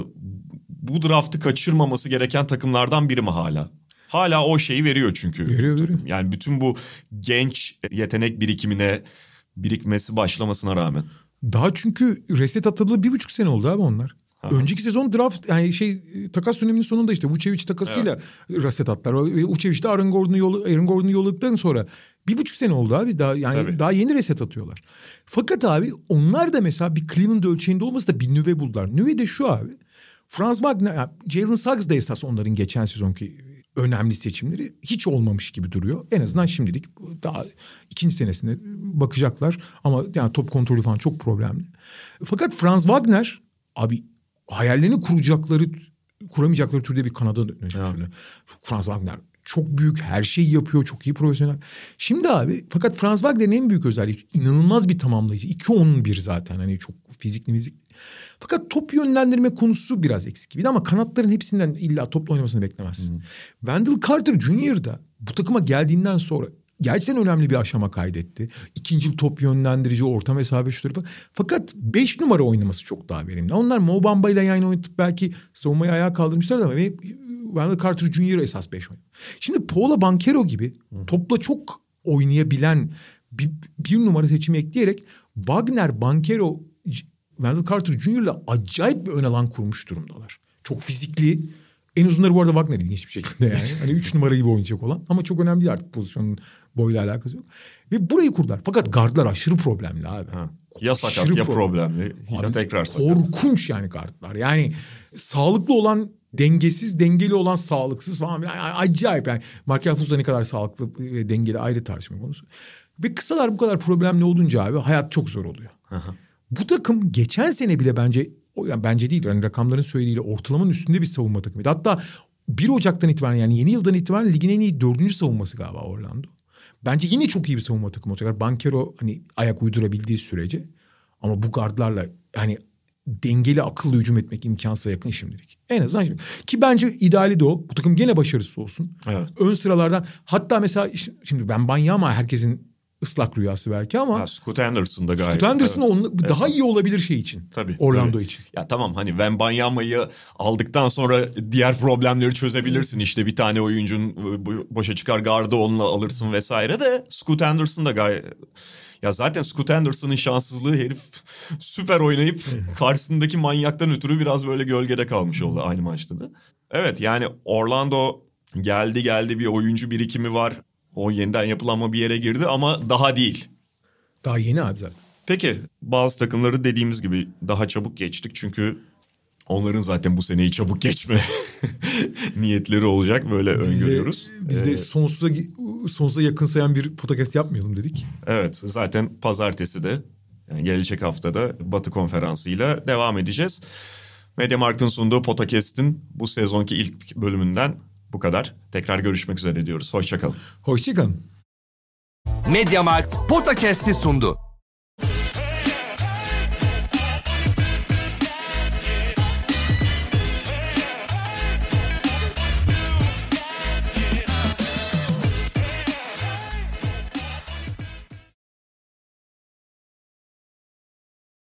bu draftı kaçırmaması gereken takımlardan biri mi hala? Hala o şeyi veriyor çünkü. Veriyor, veriyor. Yani bütün bu genç yetenek birikimine birikmesi başlamasına rağmen. Daha çünkü reset atılı bir buçuk sene oldu abi onlar. Önceki sezon draft yani şey takas döneminin sonunda işte Vucevic takasıyla reset attılar. Ve Vucevic de Aaron Gordon'u yolu, Aaron Gordon'u yolladıktan sonra bir buçuk sene oldu abi. Daha yani Tabii. daha yeni reset atıyorlar. Fakat abi onlar da mesela bir Cleveland ölçeğinde olmasa da bir nüve buldular. Nüve de şu abi. Franz Wagner, ya Jalen Suggs da esas onların geçen sezonki önemli seçimleri hiç olmamış gibi duruyor. En azından şimdilik daha ikinci senesinde bakacaklar ama yani top kontrolü falan çok problemli. Fakat Franz Wagner abi hayallerini kuracakları kuramayacakları türde bir kanada dönüşmüş. Franz Wagner çok büyük her şeyi yapıyor çok iyi profesyonel. Şimdi abi fakat Franz Wagner'in en büyük özelliği inanılmaz bir tamamlayıcı. 2-10-1 zaten hani çok fizikli müzik. Fakat top yönlendirme konusu biraz eksik gibiydi ama kanatların hepsinden illa topla oynamasını beklemezsin. Wendell Carter Jr. da bu takıma geldiğinden sonra gerçekten önemli bir aşama kaydetti. İkinci top yönlendirici, orta mesafe şutları falan. Fakat 5 numara oynaması çok daha verimli. Onlar Mo Bamba ile yan oynatıp belki savunmayı ayağa kaldırmışlar ama Wendell Carter Jr. esas 5 oynuyor. Şimdi Paula Banquero gibi topla çok oynayabilen bir, bir numara seçimi ekleyerek Wagner, Banquero, Wendell Carter Jr. ile acayip bir ön alan kurmuş durumdalar. Çok fizikli. En uzunları bu arada Wagner ilginç bir şekilde yani. Hani üç numara gibi oynayacak olan. Ama çok önemli değil artık pozisyonun boyuyla alakası yok. Ve burayı kurdular. Fakat gardlar aşırı problemli abi. Ya sakat Aşırı ya problem. problemli ya Abi, tekrar sakat. Korkunç yani kartlar. Yani sağlıklı olan dengesiz, dengeli olan sağlıksız falan. Yani acayip yani. Mark Alfonso da ne kadar sağlıklı ve dengeli ayrı tartışma konusu. Ve kısalar bu kadar problemli olunca abi hayat çok zor oluyor. bu takım geçen sene bile bence o yani bence değil yani rakamların söylediğiyle ortalamanın üstünde bir savunma takımıydı. Hatta 1 Ocak'tan itibaren yani yeni yıldan itibaren ligin en iyi dördüncü savunması galiba Orlando. Bence yine çok iyi bir savunma takımı olacaklar. Bankero hani ayak uydurabildiği sürece. Ama bu gardlarla hani dengeli akıllı hücum etmek imkansıza yakın şimdilik. En azından şimdi. Ki bence ideali de o. Bu takım gene başarısız olsun. Evet. Ön sıralardan hatta mesela şimdi ben Banyama herkesin ıslak rüyası belki ama Ha, Scoot Anderson da gayet. Scott Anderson evet. onun daha Esas. iyi olabilir şey için. Tabii. Orlando tabii. için. Ya tamam hani Wembanyama'yı aldıktan sonra diğer problemleri çözebilirsin. İşte bir tane oyuncun bo- boşa çıkar gardı onunla alırsın vesaire de Scoot Anderson da gayet... Ya zaten Scoot Anderson'ın şanssızlığı herif süper oynayıp karşısındaki manyaktan ötürü biraz böyle gölgede kalmış oldu aynı maçta da. Evet yani Orlando geldi geldi bir oyuncu birikimi var. O yeniden yapılanma bir yere girdi ama daha değil. Daha yeni abi zaten. Peki bazı takımları dediğimiz gibi daha çabuk geçtik çünkü Onların zaten bu seneyi çabuk geçme niyetleri olacak böyle öngörüyoruz. Biz de Ee, sonsuza, sonsuza yakınsayan bir podcast yapmayalım dedik. Evet zaten pazartesi de yani gelecek haftada Batı konferansıyla devam edeceğiz. Mediamarkt'ın sunduğu Podcast'in bu sezonki ilk bölümünden bu kadar. Tekrar görüşmek üzere diyoruz. Hoşçakalın. Hoşçakalın. Mediamarkt Podcast'i sundu.